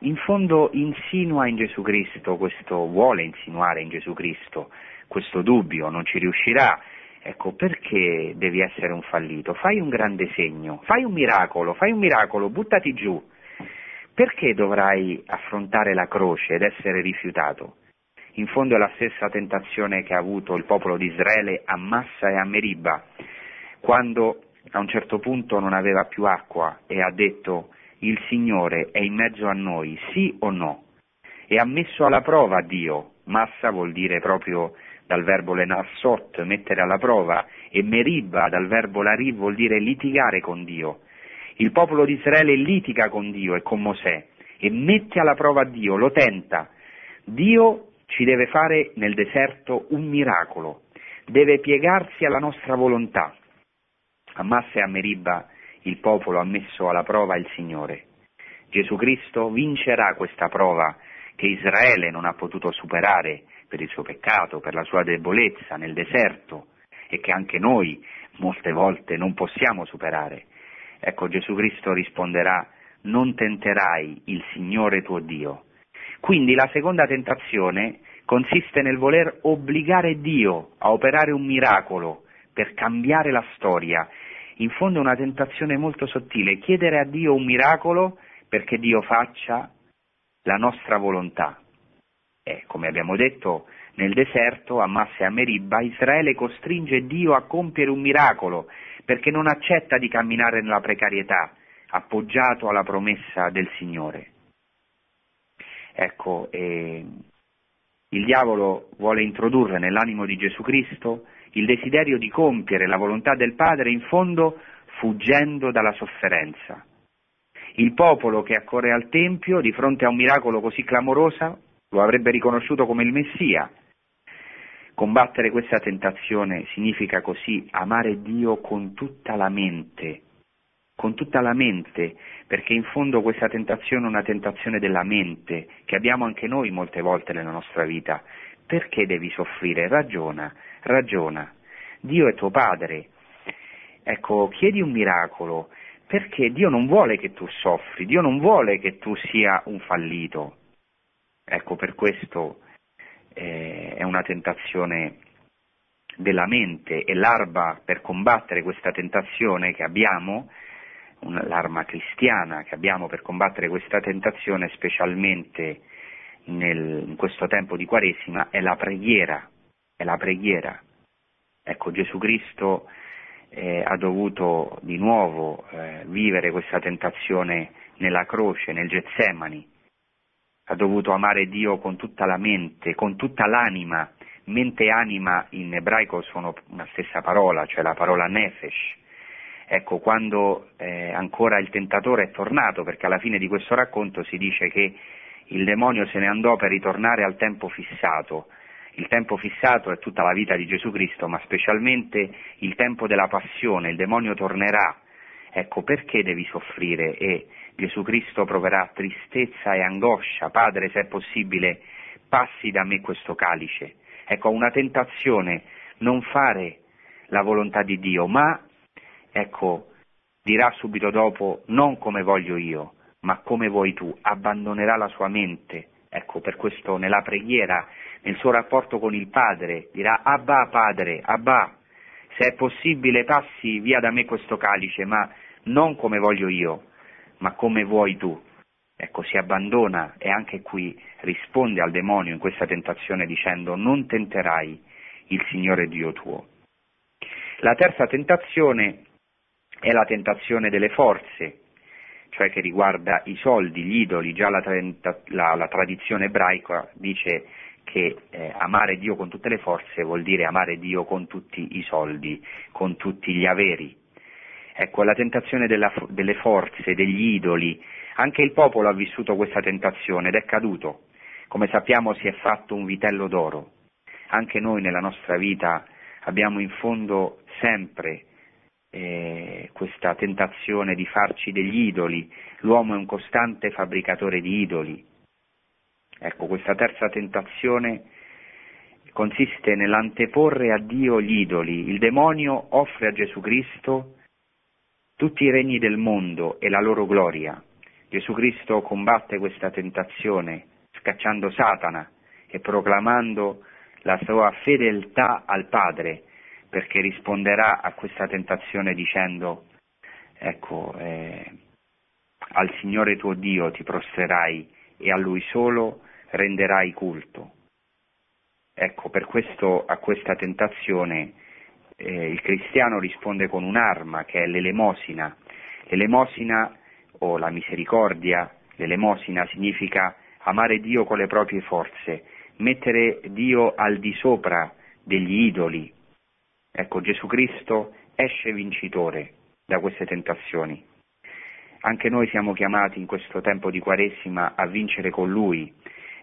in fondo insinua in Gesù Cristo questo, vuole insinuare in Gesù Cristo questo dubbio, non ci riuscirà. Ecco, perché devi essere un fallito? Fai un grande segno, fai un miracolo, fai un miracolo, buttati giù. Perché dovrai affrontare la croce ed essere rifiutato? In fondo è la stessa tentazione che ha avuto il popolo di Israele a Massa e a Meriba, quando a un certo punto non aveva più acqua e ha detto il Signore è in mezzo a noi, sì o no? E ha messo alla prova Dio, massa vuol dire proprio dal verbo lenarsot, mettere alla prova, e meriba dal verbo lari vuol dire litigare con Dio. Il popolo di Israele litiga con Dio e con Mosè e mette alla prova Dio, lo tenta. Dio ci deve fare nel deserto un miracolo, deve piegarsi alla nostra volontà. A Massa e a Meriba il popolo ha messo alla prova il Signore. Gesù Cristo vincerà questa prova che Israele non ha potuto superare per il suo peccato, per la sua debolezza nel deserto e che anche noi molte volte non possiamo superare. Ecco Gesù Cristo risponderà non tenterai il Signore tuo Dio. Quindi la seconda tentazione consiste nel voler obbligare Dio a operare un miracolo per cambiare la storia in fondo è una tentazione molto sottile, chiedere a Dio un miracolo perché Dio faccia la nostra volontà. E come abbiamo detto, nel deserto, a Massa e a Meribba, Israele costringe Dio a compiere un miracolo perché non accetta di camminare nella precarietà, appoggiato alla promessa del Signore. Ecco, eh, il diavolo vuole introdurre nell'animo di Gesù Cristo il desiderio di compiere la volontà del Padre in fondo fuggendo dalla sofferenza. Il popolo che accorre al Tempio di fronte a un miracolo così clamoroso lo avrebbe riconosciuto come il Messia. Combattere questa tentazione significa così amare Dio con tutta la mente, con tutta la mente, perché in fondo questa tentazione è una tentazione della mente, che abbiamo anche noi molte volte nella nostra vita. Perché devi soffrire? Ragiona, ragiona. Dio è tuo padre. Ecco, chiedi un miracolo, perché Dio non vuole che tu soffri, Dio non vuole che tu sia un fallito. Ecco, per questo eh, è una tentazione della mente e l'arma per combattere questa tentazione che abbiamo, l'arma cristiana che abbiamo per combattere questa tentazione, specialmente nel, in questo tempo di Quaresima, è la preghiera, è la preghiera. Ecco, Gesù Cristo eh, ha dovuto di nuovo eh, vivere questa tentazione nella croce, nel Getsemani, ha dovuto amare Dio con tutta la mente, con tutta l'anima. Mente e anima in ebraico sono una stessa parola, cioè la parola nefesh. Ecco, quando eh, ancora il tentatore è tornato, perché alla fine di questo racconto si dice che il demonio se ne andò per ritornare al tempo fissato, il tempo fissato è tutta la vita di Gesù Cristo, ma specialmente il tempo della passione, il demonio tornerà. Ecco, perché devi soffrire? E Gesù Cristo proverà tristezza e angoscia. Padre, se è possibile, passi da me questo calice. Ecco, una tentazione, non fare la volontà di Dio, ma, ecco, dirà subito dopo, non come voglio io, ma come vuoi tu, abbandonerà la sua mente. Ecco, per questo nella preghiera nel suo rapporto con il Padre, dirà Abba Padre, Abba, se è possibile passi via da me questo calice, ma non come voglio io, ma come vuoi tu. Ecco, si abbandona e anche qui risponde al demonio in questa tentazione dicendo non tenterai il Signore Dio tuo. La terza tentazione è la tentazione delle forze, cioè che riguarda i soldi, gli idoli, già la, la, la tradizione ebraica dice che eh, amare Dio con tutte le forze vuol dire amare Dio con tutti i soldi, con tutti gli averi. Ecco, la tentazione della, delle forze, degli idoli, anche il popolo ha vissuto questa tentazione ed è caduto. Come sappiamo si è fatto un vitello d'oro. Anche noi nella nostra vita abbiamo in fondo sempre eh, questa tentazione di farci degli idoli. L'uomo è un costante fabbricatore di idoli Ecco, questa terza tentazione consiste nell'anteporre a Dio gli idoli. Il demonio offre a Gesù Cristo tutti i regni del mondo e la loro gloria. Gesù Cristo combatte questa tentazione scacciando Satana e proclamando la sua fedeltà al Padre, perché risponderà a questa tentazione dicendo, ecco, eh, al Signore tuo Dio ti prostrerai e a Lui solo renderai culto. Ecco, per questo a questa tentazione eh, il cristiano risponde con un'arma che è l'elemosina. L'elemosina o la misericordia, l'elemosina significa amare Dio con le proprie forze, mettere Dio al di sopra degli idoli. Ecco, Gesù Cristo esce vincitore da queste tentazioni. Anche noi siamo chiamati in questo tempo di Quaresima a vincere con Lui,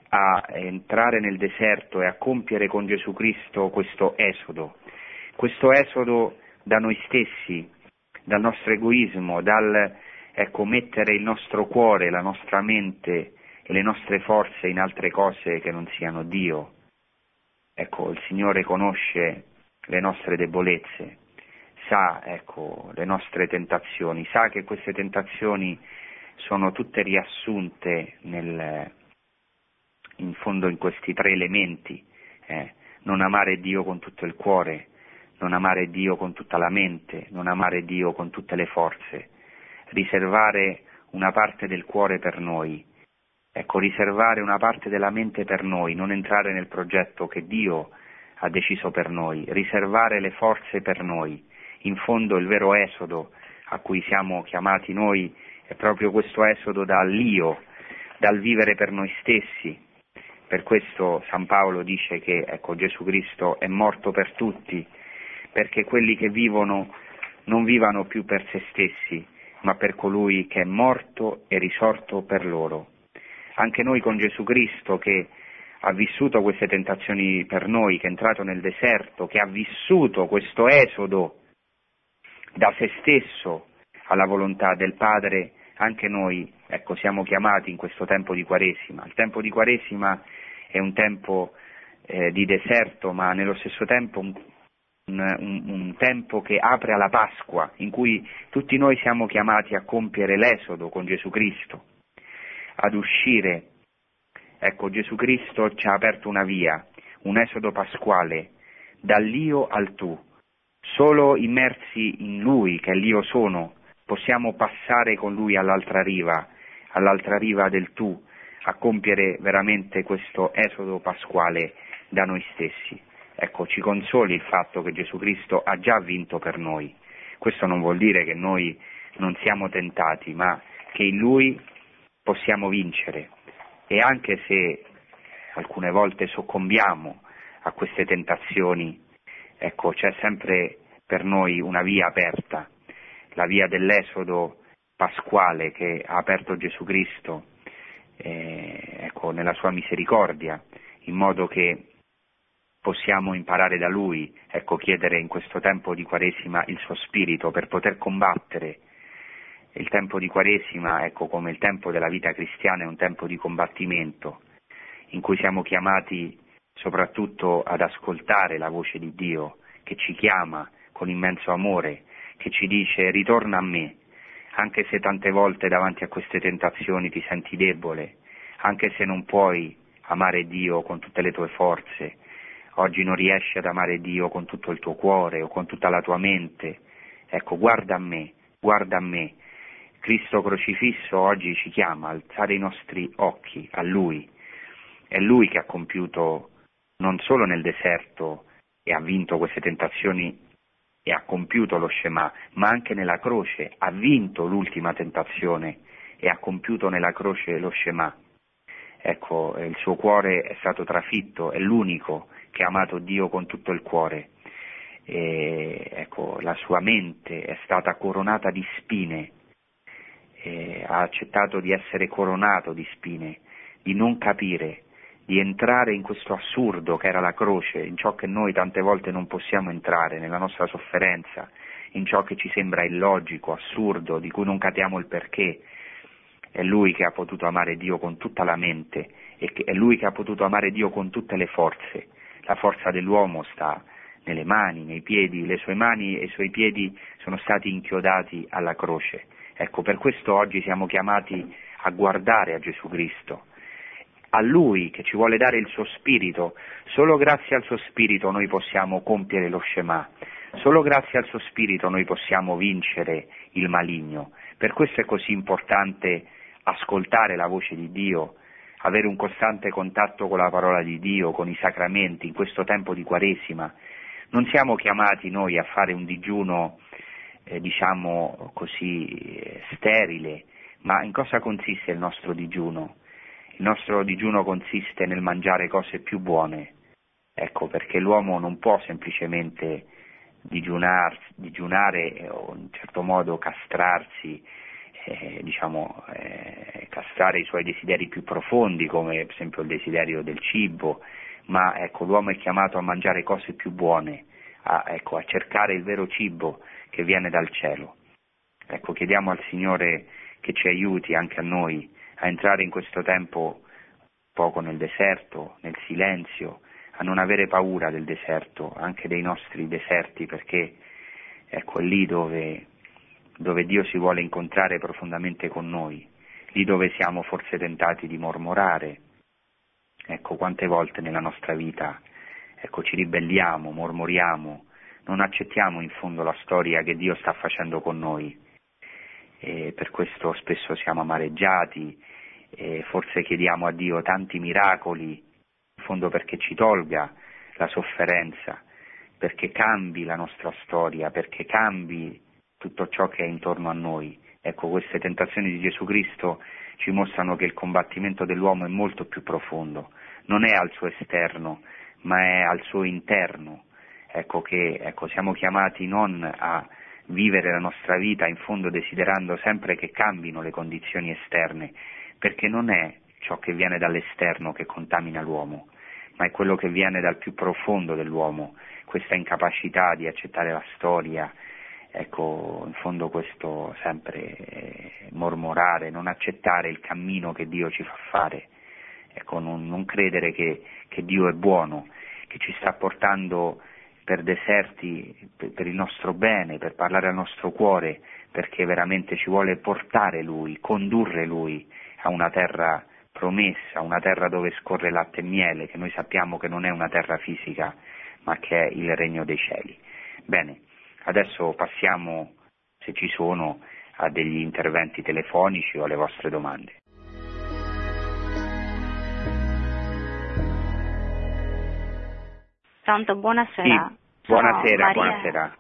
a entrare nel deserto e a compiere con Gesù Cristo questo esodo, questo esodo da noi stessi, dal nostro egoismo, dal ecco, mettere il nostro cuore, la nostra mente e le nostre forze in altre cose che non siano Dio. Ecco, il Signore conosce le nostre debolezze, sa ecco, le nostre tentazioni, sa che queste tentazioni sono tutte riassunte nel, in fondo in questi tre elementi, eh, non amare Dio con tutto il cuore, non amare Dio con tutta la mente, non amare Dio con tutte le forze, riservare una parte del cuore per noi ecco, riservare una parte della mente per noi, non entrare nel progetto che Dio ha deciso per noi, riservare le forze per noi. In fondo il vero esodo a cui siamo chiamati noi è proprio questo esodo dall'io, dal vivere per noi stessi. Per questo San Paolo dice che ecco, Gesù Cristo è morto per tutti, perché quelli che vivono non vivano più per se stessi, ma per colui che è morto e risorto per loro. Anche noi con Gesù Cristo che ha vissuto queste tentazioni per noi, che è entrato nel deserto, che ha vissuto questo esodo da se stesso alla volontà del Padre, anche noi ecco, siamo chiamati in questo tempo di Quaresima. Il tempo di Quaresima è un tempo eh, di deserto, ma nello stesso tempo un, un, un, tempo che apre alla Pasqua, in cui tutti noi siamo chiamati a compiere l'esodo con Gesù Cristo, ad uscire. Ecco, Gesù Cristo ci ha aperto una via, un esodo pasquale, dall'io al tu. Solo immersi in Lui, che è l'io sono, possiamo passare con Lui all'altra riva, all'altra riva del tu, a compiere veramente questo esodo pasquale da noi stessi. Ecco, ci consoli il fatto che Gesù Cristo ha già vinto per noi. Questo non vuol dire che noi non siamo tentati, ma che in Lui possiamo vincere. E anche se alcune volte soccombiamo a queste tentazioni, ecco, c'è sempre per noi una via aperta, la via dell'esodo pasquale che ha aperto Gesù Cristo eh, ecco, nella sua misericordia, in modo che possiamo imparare da Lui, ecco, chiedere in questo tempo di Quaresima il suo spirito per poter combattere. Il tempo di Quaresima, ecco, come il tempo della vita cristiana, è un tempo di combattimento, in cui siamo chiamati soprattutto ad ascoltare la voce di Dio che ci chiama con immenso amore, che ci dice ritorna a me, anche se tante volte davanti a queste tentazioni ti senti debole, anche se non puoi amare Dio con tutte le tue forze, oggi non riesci ad amare Dio con tutto il tuo cuore o con tutta la tua mente, ecco, guarda a me, guarda a me. Cristo crocifisso oggi ci chiama a alzare i nostri occhi a Lui. È Lui che ha compiuto non solo nel deserto e ha vinto queste tentazioni e ha compiuto lo Shema, ma anche nella croce ha vinto l'ultima tentazione e ha compiuto nella croce lo Shema. Ecco, il suo cuore è stato trafitto, è l'unico che ha amato Dio con tutto il cuore. E, ecco, la sua mente è stata coronata di spine, e ha accettato di essere coronato di spine, di non capire, di entrare in questo assurdo che era la croce, in ciò che noi tante volte non possiamo entrare, nella nostra sofferenza, in ciò che ci sembra illogico, assurdo, di cui non capiamo il perché. È Lui che ha potuto amare Dio con tutta la mente e è Lui che ha potuto amare Dio con tutte le forze. La forza dell'uomo sta nelle mani, nei piedi, le sue mani e i suoi piedi sono stati inchiodati alla croce. Ecco, per questo oggi siamo chiamati a guardare a Gesù Cristo, a Lui che ci vuole dare il suo spirito. Solo grazie al suo spirito noi possiamo compiere lo Shema. Solo grazie al suo spirito noi possiamo vincere il maligno. Per questo è così importante ascoltare la voce di Dio, avere un costante contatto con la parola di Dio, con i sacramenti, in questo tempo di Quaresima. Non siamo chiamati noi a fare un digiuno, eh, diciamo così, eh, sterile, ma in cosa consiste il nostro digiuno? Il nostro digiuno consiste nel mangiare cose più buone, ecco perché l'uomo non può semplicemente digiunar, digiunare o in certo modo castrarsi, eh, diciamo, eh, castrare i suoi desideri più profondi come per esempio il desiderio del cibo, ma ecco, l'uomo è chiamato a mangiare cose più buone, a, ecco, a cercare il vero cibo che viene dal cielo. Ecco, chiediamo al Signore che ci aiuti anche a noi a entrare in questo tempo poco nel deserto, nel silenzio, a non avere paura del deserto, anche dei nostri deserti, perché ecco, è lì dove, dove Dio si vuole incontrare profondamente con noi, lì dove siamo forse tentati di mormorare. Ecco, quante volte nella nostra vita ecco, ci ribelliamo, mormoriamo, non accettiamo in fondo la storia che Dio sta facendo con noi e per questo spesso siamo amareggiati forse chiediamo a Dio tanti miracoli, in fondo perché ci tolga la sofferenza, perché cambi la nostra storia, perché cambi tutto ciò che è intorno a noi. Ecco, queste tentazioni di Gesù Cristo ci mostrano che il combattimento dell'uomo è molto più profondo, non è al suo esterno, ma è al suo interno. Ecco che ecco, siamo chiamati non a vivere la nostra vita in fondo desiderando sempre che cambino le condizioni esterne, perché non è ciò che viene dall'esterno che contamina l'uomo, ma è quello che viene dal più profondo dell'uomo, questa incapacità di accettare la storia, ecco, in fondo questo sempre eh, mormorare, non accettare il cammino che Dio ci fa fare, ecco, non, non credere che, che, Dio è buono, che ci sta portando per deserti per, per il nostro bene, per parlare al nostro cuore, perché veramente ci vuole portare Lui, condurre Lui a una terra promessa, una terra dove scorre latte e miele, che noi sappiamo che non è una terra fisica, ma che è il regno dei cieli. Bene, adesso passiamo, se ci sono, a degli interventi telefonici o alle vostre domande. Pronto, buonasera. Sì, buonasera, buonasera.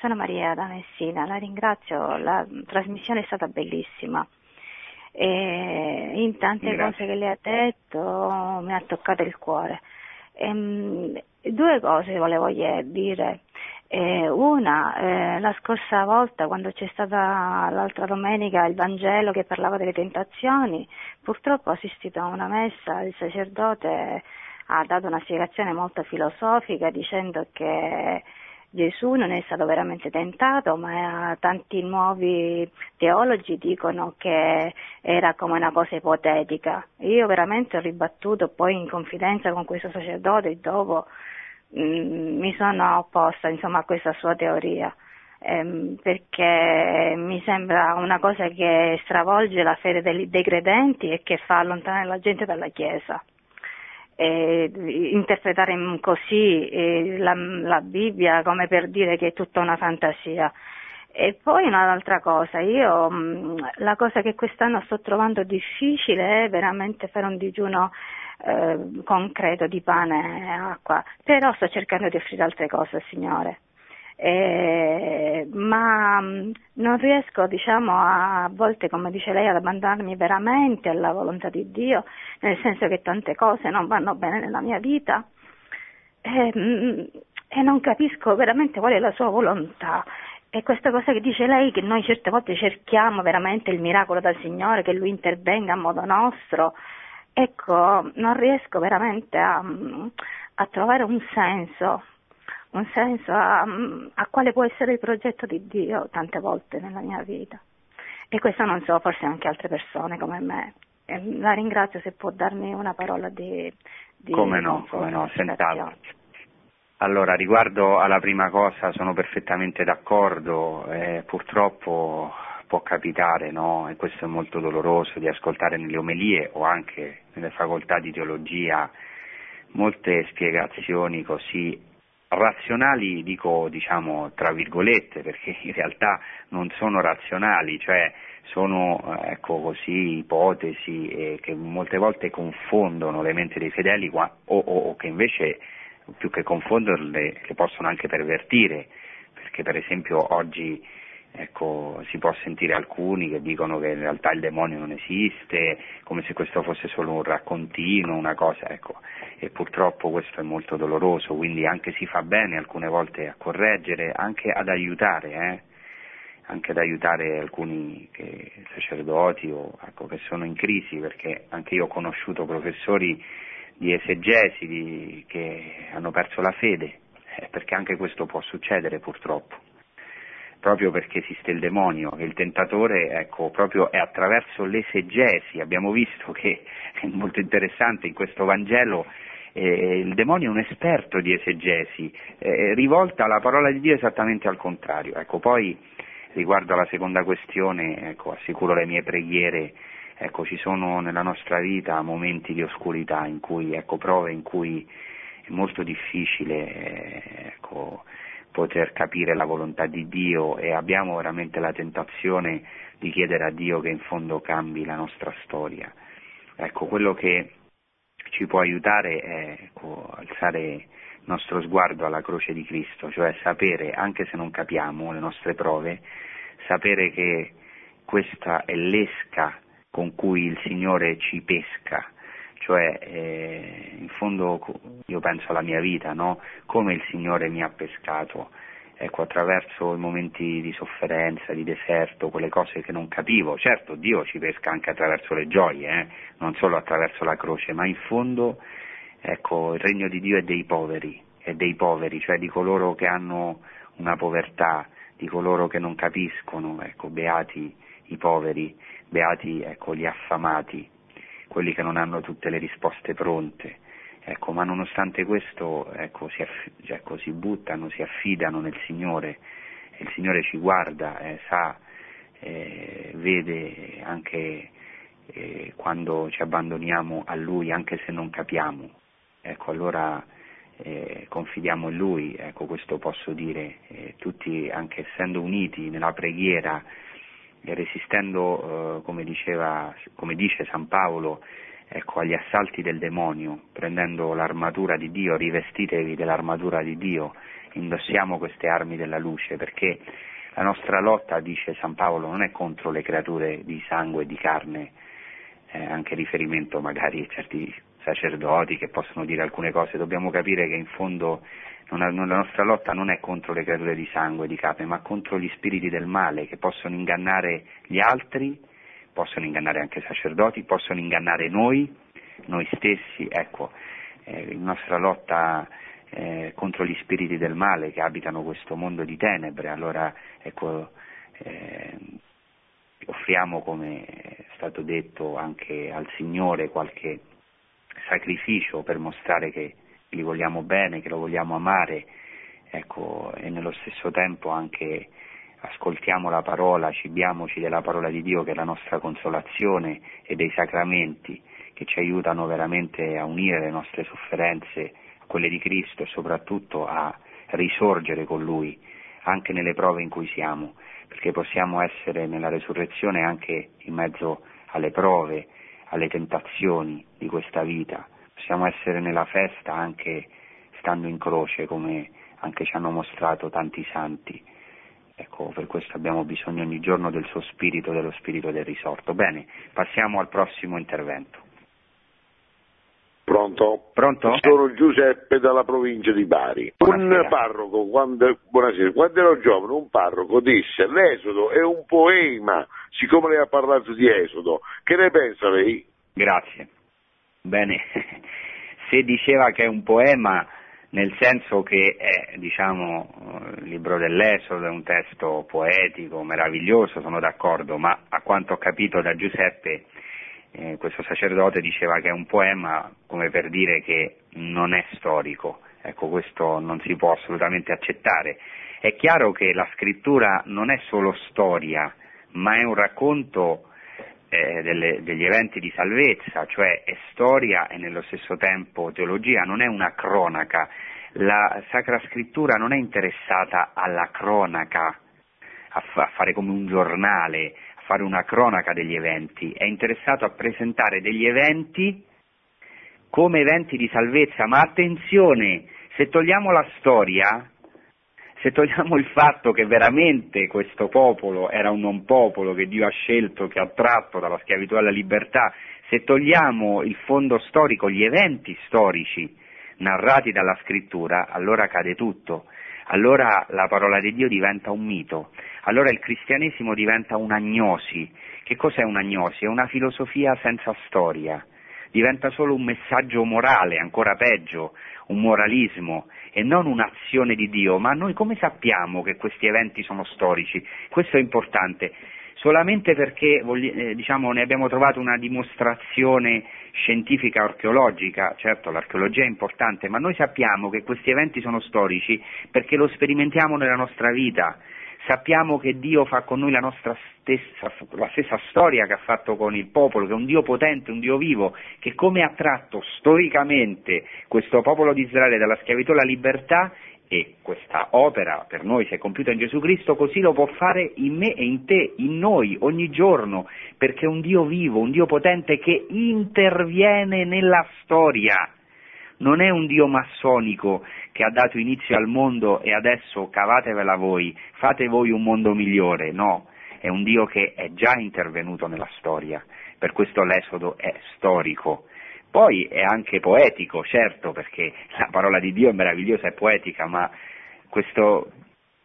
Sono Maria da Messina, la ringrazio, la trasmissione è stata bellissima. E in tante Grazie. cose che lei ha detto mi ha toccato il cuore. Ehm, due cose volevo dire. Eh, una, eh, la scorsa volta quando c'è stata l'altra domenica il Vangelo che parlava delle tentazioni, purtroppo ho assistito a una messa, il sacerdote ha dato una spiegazione molto filosofica dicendo che Gesù non è stato veramente tentato, ma tanti nuovi teologi dicono che era come una cosa ipotetica. Io veramente ho ribattuto poi in confidenza con questo sacerdote dopo mm, mi sono opposta insomma, a questa sua teoria. ehm, perché mi sembra una cosa che stravolge la fede dei, dei credenti e che fa allontanare la gente dalla Chiesa eh, interpretare in- così la, la Bibbia come per dire che è tutta una fantasia. E poi un'altra cosa, io mh, la cosa che quest'anno sto trovando difficile è veramente fare un digiuno eh, concreto di pane e acqua, però sto cercando di offrire altre cose al Signore. Eh, ma mh, non riesco, diciamo, a, a volte, come dice lei, ad abbandonarmi veramente alla volontà di Dio, nel senso che tante cose non vanno bene nella mia vita e, mh, e non capisco veramente qual è la sua volontà. E questa cosa che dice lei, che noi certe volte cerchiamo veramente il miracolo dal Signore, che Lui intervenga a modo nostro, ecco, non riesco veramente a, a trovare un senso un senso a, a, quale può essere il progetto di Dio tante volte nella mia vita. E questo non so, forse anche altre persone come me. E la ringrazio se può darmi una parola di... di come no, come no, senz'altro. Allora, riguardo alla prima cosa sono perfettamente d'accordo, eh, purtroppo può capitare, no? e questo è molto doloroso, di ascoltare nelle omelie o anche nelle facoltà di teologia molte spiegazioni così razionali dico diciamo tra virgolette perché in realtà non sono razionali, cioè sono ecco così ipotesi eh, che molte volte confondono le menti dei fedeli o, o, o che invece più che confonderle le possono anche pervertire, perché per esempio oggi ecco, si può sentire alcuni che dicono che in realtà il demonio non esiste, come se questo fosse solo un raccontino, una cosa, ecco, e purtroppo questo è molto doloroso, quindi anche si fa bene alcune volte a correggere, anche ad aiutare, eh? anche ad aiutare alcuni che, sacerdoti o, ecco, che sono in crisi, perché anche io ho conosciuto professori di esegesi di, che hanno perso la fede, eh, perché anche questo può succedere purtroppo proprio perché esiste il demonio, il tentatore ecco, proprio è attraverso l'esegesi, abbiamo visto che è molto interessante in questo Vangelo eh, il demonio è un esperto di esegesi, eh, rivolta la parola di Dio esattamente al contrario. Ecco, poi riguardo alla seconda questione, ecco, assicuro le mie preghiere, ecco, ci sono nella nostra vita momenti di oscurità, in cui, ecco, prove in cui è molto difficile eh, ecco, poter capire la volontà di Dio e abbiamo veramente la tentazione di chiedere a Dio che in fondo cambi la nostra storia. ecco, quello che ci può aiutare è ecco, alzare il nostro sguardo alla croce di Cristo, cioè sapere, anche se non capiamo le nostre prove, sapere che questa è l'esca con cui il Signore ci pesca, cioè eh, in fondo io penso alla mia vita, no? come il Signore mi ha pescato, ecco, attraverso i momenti di sofferenza, di deserto, quelle cose che non capivo. Certo, Dio ci pesca anche attraverso le gioie, eh? non solo attraverso la croce, ma in fondo ecco, il regno di Dio è dei poveri, è dei poveri, cioè di coloro che hanno una povertà, di coloro che non capiscono, ecco, beati i poveri, beati ecco, gli affamati, quelli che non hanno tutte le risposte pronte. Ecco, ma nonostante questo ecco, si, aff- ecco, si, buttano, si affidano nel Signore, il Signore ci guarda, eh, sa, eh, vede anche eh, quando ci abbandoniamo a Lui, anche se non capiamo. Ecco, allora eh, confidiamo in Lui, ecco, questo posso dire, eh, tutti anche essendo uniti nella preghiera, resistendo, eh, come, diceva, come dice San Paolo, ecco, agli assalti del demonio, prendendo l'armatura di Dio, rivestitevi dell'armatura di Dio, indossiamo queste armi della luce, perché la nostra lotta, dice San Paolo, non è contro le creature di sangue e di carne, eh, anche riferimento magari a certi sacerdoti che possono dire alcune cose, dobbiamo capire che in fondo la nostra lotta non è contro le creature di sangue di carne, ma contro gli spiriti del male che possono ingannare gli altri, possono ingannare anche i sacerdoti, possono ingannare noi, noi stessi. Ecco, eh, la nostra lotta eh, contro gli spiriti del male che abitano questo mondo di tenebre. Allora, ecco, eh, offriamo, come è stato detto, anche al Signore qualche sacrificio per mostrare che gli vogliamo bene, che lo vogliamo amare, ecco, e nello stesso tempo anche ascoltiamo la parola, cibiamoci della parola di Dio che è la nostra consolazione e dei sacramenti che ci aiutano veramente a unire le nostre sofferenze a quelle di Cristo e soprattutto a risorgere con Lui anche nelle prove in cui siamo, perché possiamo essere nella resurrezione anche in mezzo alle prove, alle tentazioni di questa vita, possiamo essere nella festa anche stando in croce come anche ci hanno mostrato tanti santi. Ecco, per questo abbiamo bisogno ogni giorno del suo spirito, dello spirito del risorto. Bene, passiamo al prossimo intervento. Pronto? Pronto? Sono Giuseppe dalla provincia di Bari. Buonasera. Un parroco, quando, buonasera, quando ero giovane, un parroco disse l'Esodo è un poema, siccome lei ha parlato di Esodo, che ne pensa lei? Grazie. Bene, *laughs* se diceva che è un poema nel senso che è, diciamo, il libro dell'Esodo è un testo poetico, meraviglioso, sono d'accordo, ma a quanto ho capito da Giuseppe, eh, questo sacerdote diceva che è un poema come per dire che non è storico, ecco questo non si può assolutamente accettare. È chiaro che la scrittura non è solo storia, ma è un racconto eh, delle, degli eventi di salvezza, cioè è storia e nello stesso tempo teologia, non è una cronaca. La Sacra Scrittura non è interessata alla cronaca, a, fa- a fare come un giornale, a fare una cronaca degli eventi, è interessato a presentare degli eventi come eventi di salvezza, ma attenzione, se togliamo la storia, se togliamo il fatto che veramente questo popolo era un non popolo che Dio ha scelto, che ha tratto dalla schiavitù alla libertà, se togliamo il fondo storico, gli eventi storici narrati dalla scrittura, allora cade tutto. Allora la parola di Dio diventa un mito, allora il cristianesimo diventa un'agnosi. Che cos'è un'agnosi? È una filosofia senza storia, diventa solo un messaggio morale, ancora peggio, un moralismo e non un'azione di Dio, ma noi come sappiamo che questi eventi sono storici? Questo è importante, solamente perché eh, diciamo, ne abbiamo trovato una dimostrazione scientifica archeologica, certo l'archeologia è importante, ma noi sappiamo che questi eventi sono storici perché lo sperimentiamo nella nostra vita, sappiamo che Dio fa con noi la nostra stessa, la stessa storia che ha fatto con il popolo, che è un Dio potente, un Dio vivo, che come ha tratto storicamente questo popolo di Israele dalla schiavitù alla libertà, e questa opera per noi si è compiuta in Gesù Cristo, così lo può fare in me e in te, in noi, ogni giorno, perché è un Dio vivo, un Dio potente che interviene nella storia. Non è un Dio massonico che ha dato inizio al mondo e adesso cavatevela voi, fate voi un mondo migliore, no, è un Dio che è già intervenuto nella storia, per questo l'Esodo è storico. Poi è anche poetico, certo, perché la parola di Dio è meravigliosa e poetica, ma questo,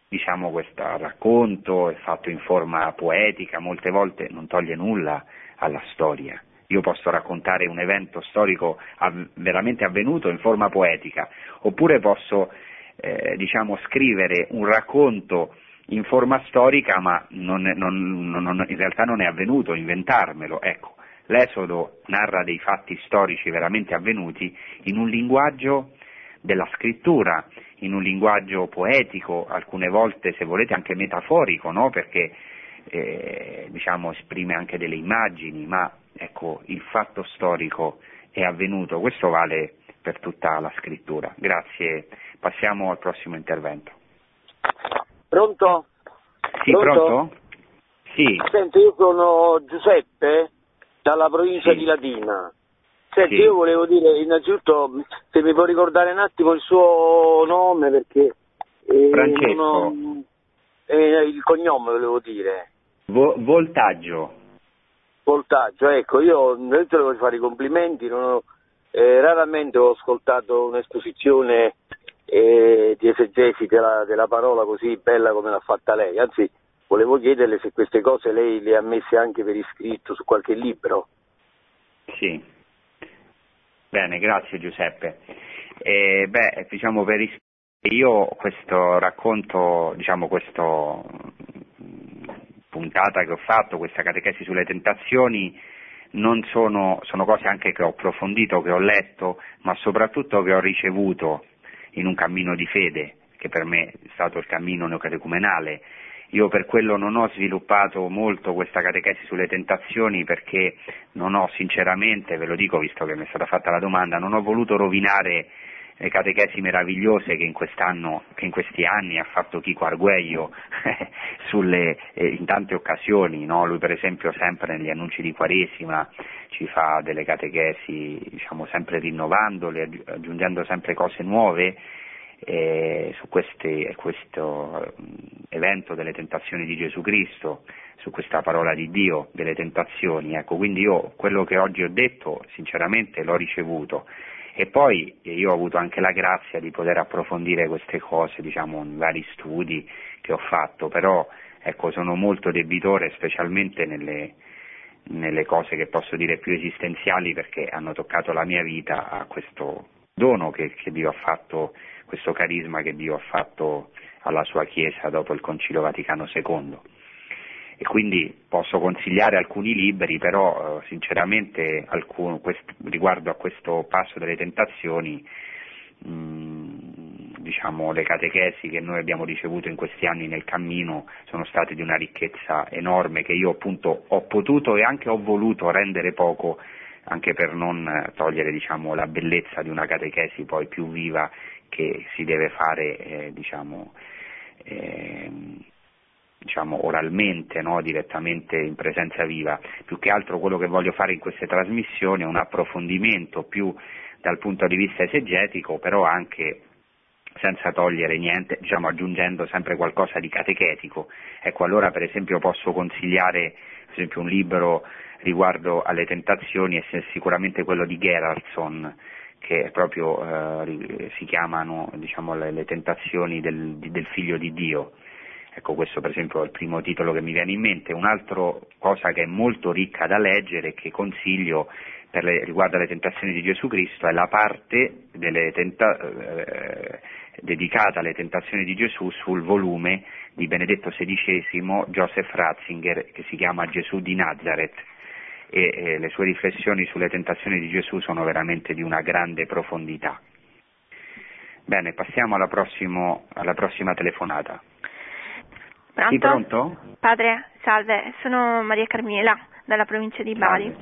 diciamo, questo racconto è fatto in forma poetica, molte volte non toglie nulla alla storia. Io posso raccontare un evento storico av- veramente avvenuto in forma poetica, oppure posso eh, diciamo, scrivere un racconto in forma storica, ma non, non, non, in realtà non è avvenuto, inventarmelo. Ecco, l'Esodo narra dei fatti storici veramente avvenuti in un linguaggio della scrittura, in un linguaggio poetico, alcune volte se volete anche metaforico, no? perché eh, diciamo, esprime anche delle immagini, ma ecco, il fatto storico è avvenuto, questo vale per tutta la scrittura. Grazie, passiamo al prossimo intervento. Pronto? Sì, pronto? Sì. Senti, io sono Giuseppe dalla provincia Sì. di Latina. Senti, Sì. io volevo dire innanzitutto se mi può ricordare un attimo il suo nome perché eh, Francesco. ho- eh, il cognome volevo dire. Vo- voltaggio. Voltaggio, ecco, io innanzitutto le voglio fare i complimenti, non ho- eh, raramente ho ascoltato un'esposizione eh, di esegesi della, della parola così bella come l'ha fatta lei, anzi volevo chiederle se queste cose lei le ha messe anche per iscritto su qualche libro. Sì. Bene, grazie Giuseppe. Eh, beh, diciamo per is- io questo racconto, diciamo questo puntata che ho fatto, questa catechesi sulle tentazioni, non sono, sono cose anche che ho approfondito, che ho letto, ma soprattutto che ho ricevuto in un cammino di fede, che per me è stato il cammino neocatecumenale. Io per quello non ho sviluppato molto questa catechesi sulle tentazioni perché non ho sinceramente, ve lo dico visto che mi è stata fatta la domanda, non ho voluto rovinare le catechesi meravigliose che in che in questi anni ha fatto Chico Arguello *laughs* sulle, eh, in tante occasioni, no? lui per esempio sempre negli annunci di Quaresima ci fa delle catechesi diciamo, sempre rinnovandole, aggi- aggiungendo sempre cose nuove eh, su queste- questo mm, evento delle tentazioni di Gesù Cristo, su questa parola di Dio, delle tentazioni. Ecco, quindi io quello che oggi ho detto sinceramente l'ho ricevuto e poi io ho avuto anche la grazia di poter approfondire queste cose, diciamo, in vari studi che ho fatto, però ecco, sono molto debitore specialmente nelle, nelle cose che posso dire più esistenziali perché hanno toccato la mia vita a questo dono che, che Dio ha fatto, questo carisma che Dio ha fatto alla sua Chiesa dopo il Concilio Vaticano II. E quindi posso consigliare alcuni libri, però eh, sinceramente alcun- quest- riguardo a questo passo delle tentazioni, mh, diciamo, le catechesi che noi abbiamo ricevuto in questi anni nel cammino sono state di una ricchezza enorme che io appunto ho potuto e anche ho voluto rendere poco anche per non eh, togliere diciamo, la bellezza di una catechesi poi più viva che si deve fare eh, diciamo, ehm, diciamo, oralmente, no? direttamente in presenza viva. Più che altro quello che voglio fare in queste trasmissioni è un approfondimento più dal punto di vista esegetico, però anche senza togliere niente, diciamo aggiungendo sempre qualcosa di catechetico. Ecco, allora per esempio posso consigliare per esempio un libro riguardo alle tentazioni se- sicuramente quello di Gerardson che proprio eh, si chiamano diciamo, le, le tentazioni del, del figlio di Dio. Ecco, questo per esempio è il primo titolo che mi viene in mente. Un'altra cosa che è molto ricca da leggere e che consiglio per le, riguardo alle tentazioni di Gesù Cristo è la parte tenta- eh, dedicata alle tentazioni di Gesù sul volume di Benedetto XVI Joseph Ratzinger che si chiama Gesù di Nazareth e eh, le sue riflessioni sulle tentazioni di Gesù sono veramente di una grande profondità. Bene, passiamo alla, prossimo- alla prossima telefonata. Pronto? Sì, pronto? Padre, salve, sono Maria Carmela dalla provincia di Bari.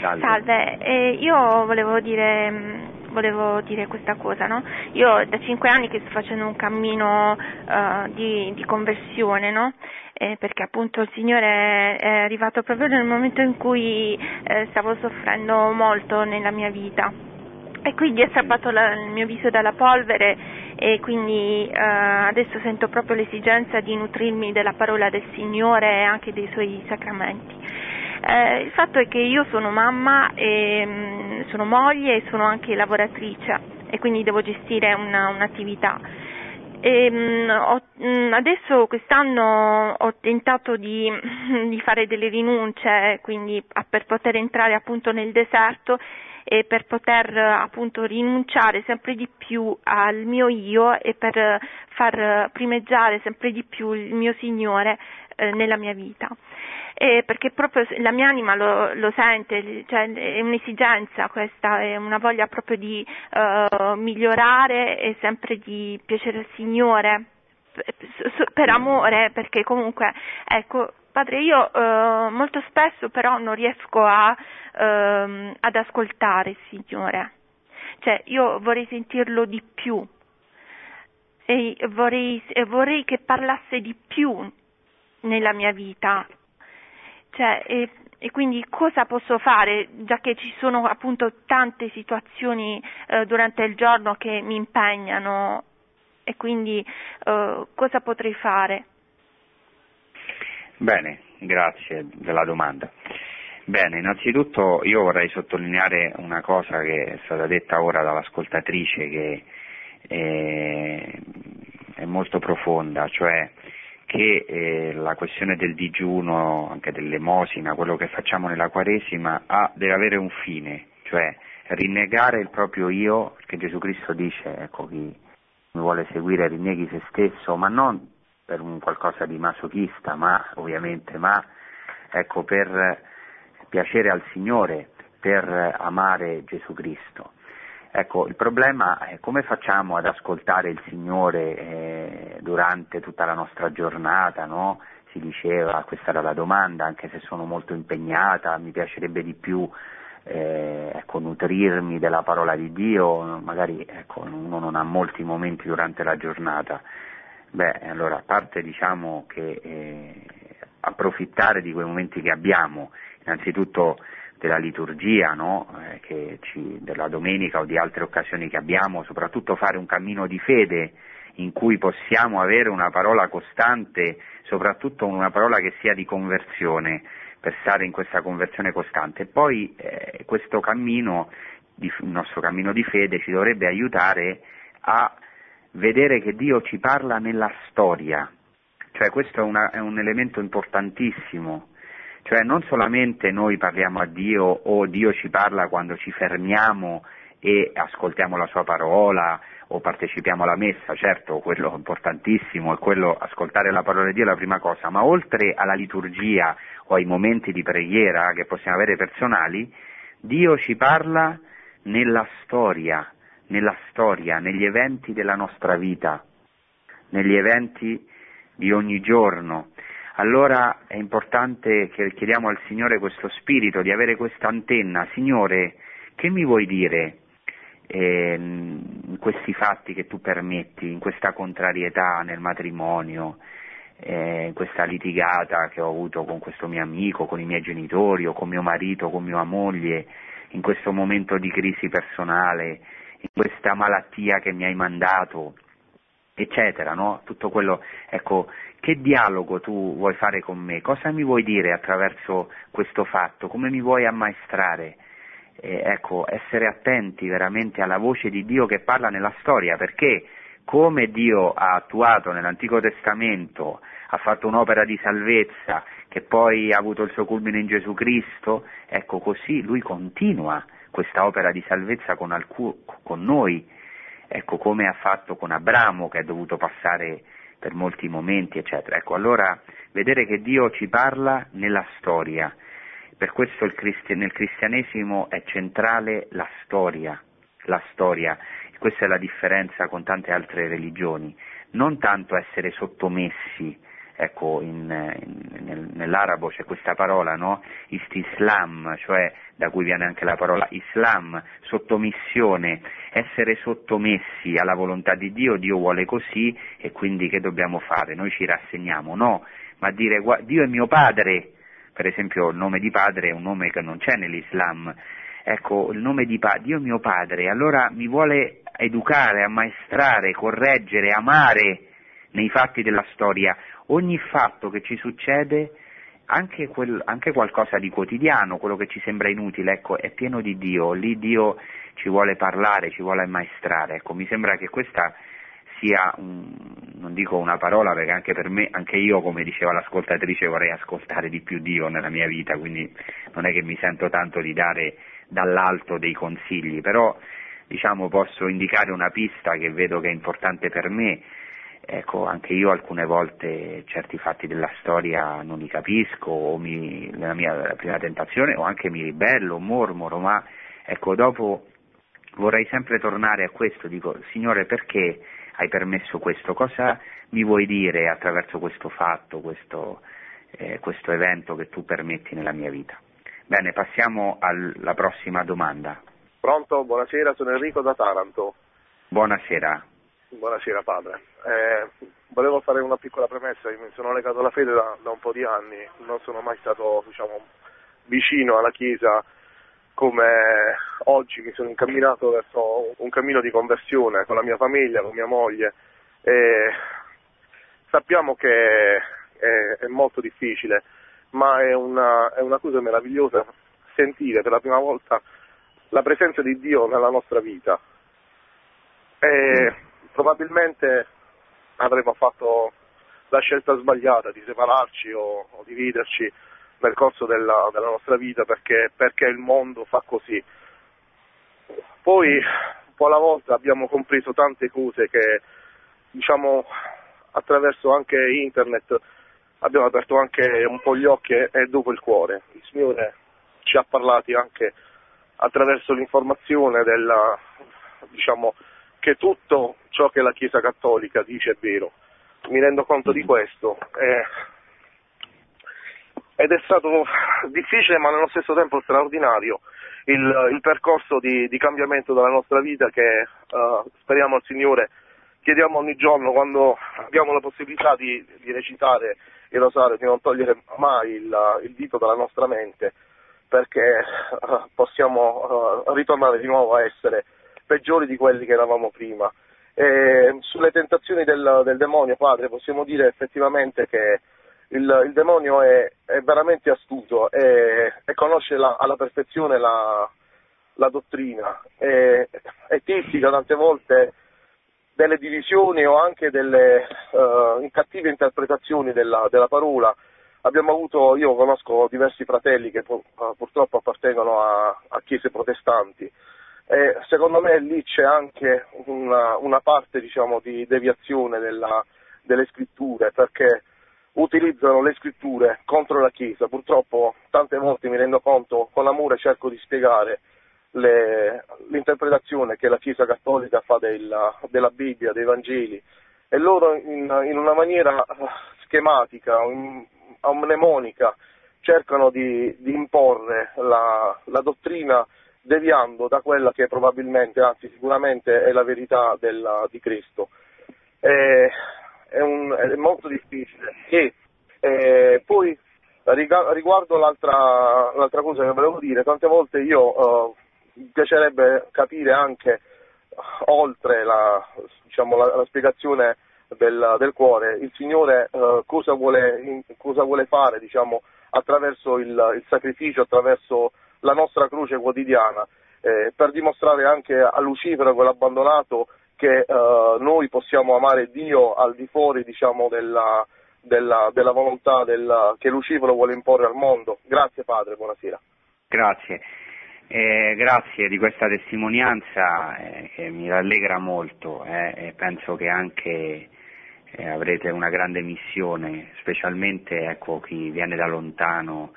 Salve. Salve, eh, io volevo dire, mh, volevo dire questa cosa, no? Io da cinque anni che sto facendo un cammino eh, di, di conversione, no? Eh, perché appunto il Signore è arrivato proprio nel momento in cui eh, stavo soffrendo molto nella mia vita e quindi ha strappato la, il mio viso dalla polvere e quindi eh, adesso sento proprio l'esigenza di nutrirmi della parola del Signore e anche dei suoi sacramenti. Eh, il fatto è che io sono mamma, e, mh, sono moglie e sono anche lavoratrice e quindi devo gestire una, un'attività. E, mh, ho, mh, adesso quest'anno ho tentato di, di, fare delle rinunce quindi, a, per poter entrare appunto nel deserto e per poter appunto rinunciare sempre di più al mio io e per far primeggiare sempre di più il mio Signore eh, nella mia vita. Eh, perché proprio la mia anima lo, lo sente, cioè, è un'esigenza questa, è una voglia proprio di uh, migliorare e sempre di piacere al Signore per amore, perché comunque, ecco, padre, io uh, molto spesso però non riesco a, uh, ad ascoltare il Signore, cioè io vorrei sentirlo di più. E vorrei, e vorrei che parlasse di più nella mia vita, cioè, e, e, quindi cosa posso fare, già che ci sono appunto tante situazioni eh, durante il giorno che mi impegnano? E quindi eh, cosa potrei fare? Bene, grazie della domanda. Bene, innanzitutto io vorrei sottolineare una cosa che è stata detta ora dall'ascoltatrice che è, è molto profonda, cioè che eh, la questione del digiuno, anche dell'emosina, quello che facciamo nella Quaresima, ha, deve avere un fine, cioè rinnegare il proprio io, perché Gesù Cristo dice, ecco, chi mi vuole seguire rinneghi se stesso, ma non per un qualcosa di masochista, ma ovviamente, ma ecco, per piacere al Signore, per amare Gesù Cristo. Ecco, il problema è come facciamo ad ascoltare il Signore eh, durante tutta la nostra giornata, no? Si diceva, questa era la domanda, anche se sono molto impegnata, mi piacerebbe di più eh, ecco, nutrirmi della parola di Dio, magari ecco, uno non ha molti momenti durante la giornata. Beh, allora a parte diciamo che eh, approfittare di quei momenti che abbiamo, innanzitutto della liturgia, no? eh, ci, della domenica o di altre occasioni che abbiamo, soprattutto fare un cammino di fede in cui possiamo avere una parola costante, soprattutto una parola che sia di conversione, per stare in questa conversione costante. Poi eh, questo cammino, il nostro cammino di fede, ci dovrebbe aiutare a vedere che Dio ci parla nella storia, cioè questo è, una, è un elemento importantissimo. Cioè non solamente noi parliamo a Dio o Dio ci parla quando ci fermiamo e ascoltiamo la sua parola o partecipiamo alla messa, certo quello è importantissimo, è quello ascoltare la parola di Dio è la prima cosa, ma oltre alla liturgia o ai momenti di preghiera che possiamo avere personali, Dio ci parla nella storia, nella storia, negli eventi della nostra vita, negli eventi di ogni giorno allora è importante che chiediamo al Signore questo spirito, di avere questa antenna. Signore, che mi vuoi dire eh, in questi fatti che tu permetti, in questa contrarietà nel matrimonio, eh, in questa litigata che ho avuto con questo mio amico, con i miei genitori o con mio marito, con mia moglie, in questo momento di crisi personale, in questa malattia che mi hai mandato, eccetera, no? Tutto quello, ecco, che dialogo tu vuoi fare con me? Cosa mi vuoi dire attraverso questo fatto? Come mi vuoi ammaestrare? Eh, ecco, essere attenti veramente alla voce di Dio che parla nella storia, perché come Dio ha attuato nell'Antico Testamento, ha fatto un'opera di salvezza che poi ha avuto il suo culmine in Gesù Cristo, ecco così lui continua questa opera di salvezza con, alcu- con noi, ecco come ha fatto con Abramo che ha dovuto passare per molti momenti, eccetera. Ecco, allora vedere che Dio ci parla nella storia, per questo cristi- nel cristianesimo è centrale la storia, la storia, questa è la differenza con tante altre religioni, non tanto essere sottomessi ecco, in, in, nel, nell'arabo c'è questa parola, no? Istislam, cioè da cui viene anche la parola Islam, sottomissione, essere sottomessi alla volontà di Dio, Dio vuole così e quindi che dobbiamo fare? Noi ci rassegniamo, no, ma dire Dio è mio padre, per esempio il nome di padre è un nome che non c'è nell'Islam, ecco, il nome di pa- Dio è mio padre, allora mi vuole educare, ammaestrare, correggere, amare nei fatti della storia. Ogni fatto che ci succede, anche, quel, anche, qualcosa di quotidiano, quello che ci sembra inutile, ecco, è pieno di Dio, lì Dio ci vuole parlare, ci vuole ammaestrare, ecco, mi sembra che questa sia, un, non dico una parola perché anche per me, anche io come diceva l'ascoltatrice vorrei ascoltare di più Dio nella mia vita, quindi non è che mi sento tanto di dare dall'alto dei consigli, però diciamo posso indicare una pista che vedo che è importante per me, ecco, anche io alcune volte certi fatti della storia non li capisco, o mi, nella mia prima tentazione, o anche mi ribello, mormoro, ma ecco, dopo vorrei sempre tornare a questo, dico, Signore, perché hai permesso questo? Cosa mi vuoi dire attraverso questo fatto, questo, eh, questo evento che tu permetti nella mia vita? Bene, passiamo alla prossima domanda. Pronto, buonasera, sono Enrico da Taranto. Buonasera. Buonasera padre. Eh, volevo fare una piccola premessa, io mi sono legato alla fede da, da un po' di anni, non sono mai stato diciamo, vicino alla Chiesa come oggi mi sono incamminato verso un cammino di conversione con la mia famiglia, con mia moglie. E sappiamo che è, è molto difficile, ma è una, è una cosa meravigliosa sentire per la prima volta la presenza di Dio nella nostra vita. E probabilmente avremmo fatto la scelta sbagliata di separarci o, o dividerci nel corso della, della nostra vita perché, perché, il mondo fa così. Poi un po' alla volta abbiamo compreso tante cose che diciamo attraverso anche internet abbiamo aperto anche un po' gli occhi e, dopo il cuore. Il Signore ci ha parlati anche attraverso l'informazione della, diciamo, che tutto ciò che la Chiesa Cattolica dice è vero. Mi rendo conto di questo. Eh, ed è stato difficile ma nello stesso tempo straordinario il, il percorso di, di, cambiamento della nostra vita che uh, speriamo al Signore chiediamo ogni giorno quando abbiamo la possibilità di, di recitare il rosario, di non togliere mai il, il dito dalla nostra mente perché uh, possiamo uh, ritornare di nuovo a essere peggiori di quelli che eravamo prima. E sulle tentazioni del, del, demonio, padre, possiamo dire effettivamente che il, il demonio è, è, veramente astuto e, e conosce la, alla perfezione la, la dottrina. E, e tistica tante volte delle divisioni o anche delle uh, cattive interpretazioni della, della parola. Abbiamo avuto, io conosco diversi fratelli che purtroppo appartengono a, a chiese protestanti e secondo me lì c'è anche una, una parte diciamo, di deviazione della, delle scritture perché utilizzano le scritture contro la Chiesa. Purtroppo tante volte mi rendo conto, con amore cerco di spiegare le, l'interpretazione che la Chiesa Cattolica fa della, della Bibbia, dei Vangeli e loro in, in una maniera schematica, in, mnemonica, cercano di, di imporre la, la, dottrina deviando da quella che probabilmente, anzi sicuramente è la verità della, di Cristo. E, è, un, è, molto difficile. E eh, poi riguardo l'altra, l'altra, cosa che volevo dire, tante volte io eh, mi piacerebbe capire anche oltre la, diciamo, la, la spiegazione del, del cuore, il Signore eh, cosa, vuole, cosa, vuole, fare diciamo, attraverso il, il, sacrificio, attraverso la nostra croce quotidiana, eh, per dimostrare anche a Lucifero, quell'abbandonato, che eh, noi possiamo amare Dio al di fuori diciamo, della, della, della, volontà della, che Lucifero vuole imporre al mondo. Grazie Padre, buonasera. Grazie. Eh, grazie di questa testimonianza eh, che mi rallegra molto eh, e penso che anche eh, avrete una grande missione, specialmente ecco, chi viene da lontano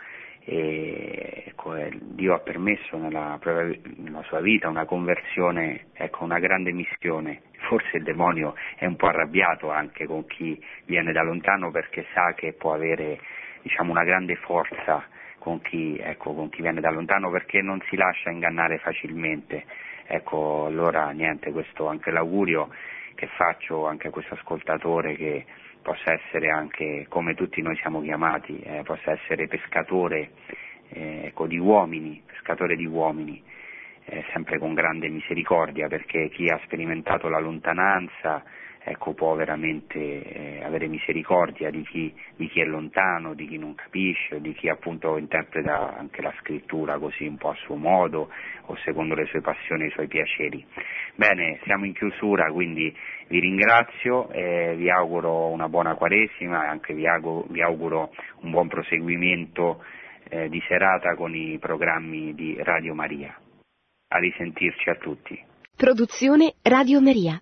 e ecco, eh, Dio ha permesso nella, nella, sua vita una conversione, ecco, una grande missione. Forse il demonio è un po' arrabbiato anche con chi viene da lontano perché sa che può avere diciamo, una grande forza con chi, ecco, con chi, viene da lontano perché non si lascia ingannare facilmente. Ecco, allora niente, questo anche l'augurio che faccio anche a questo ascoltatore che possa essere anche, come tutti noi siamo chiamati, eh, possa essere pescatore eh, ecco, di uomini, pescatore di uomini, eh, sempre con grande misericordia, perché chi ha sperimentato la lontananza ecco, può veramente eh, avere misericordia di chi, di chi, è lontano, di chi non capisce, di chi appunto interpreta anche la scrittura così un po' a suo modo o secondo le sue passioni e i suoi piaceri. Bene, siamo in chiusura, quindi vi ringrazio, e vi auguro una buona Quaresima e anche vi auguro, vi auguro un buon proseguimento eh, di serata con i programmi di Radio Maria. A risentirci a tutti. Produzione Radio Maria.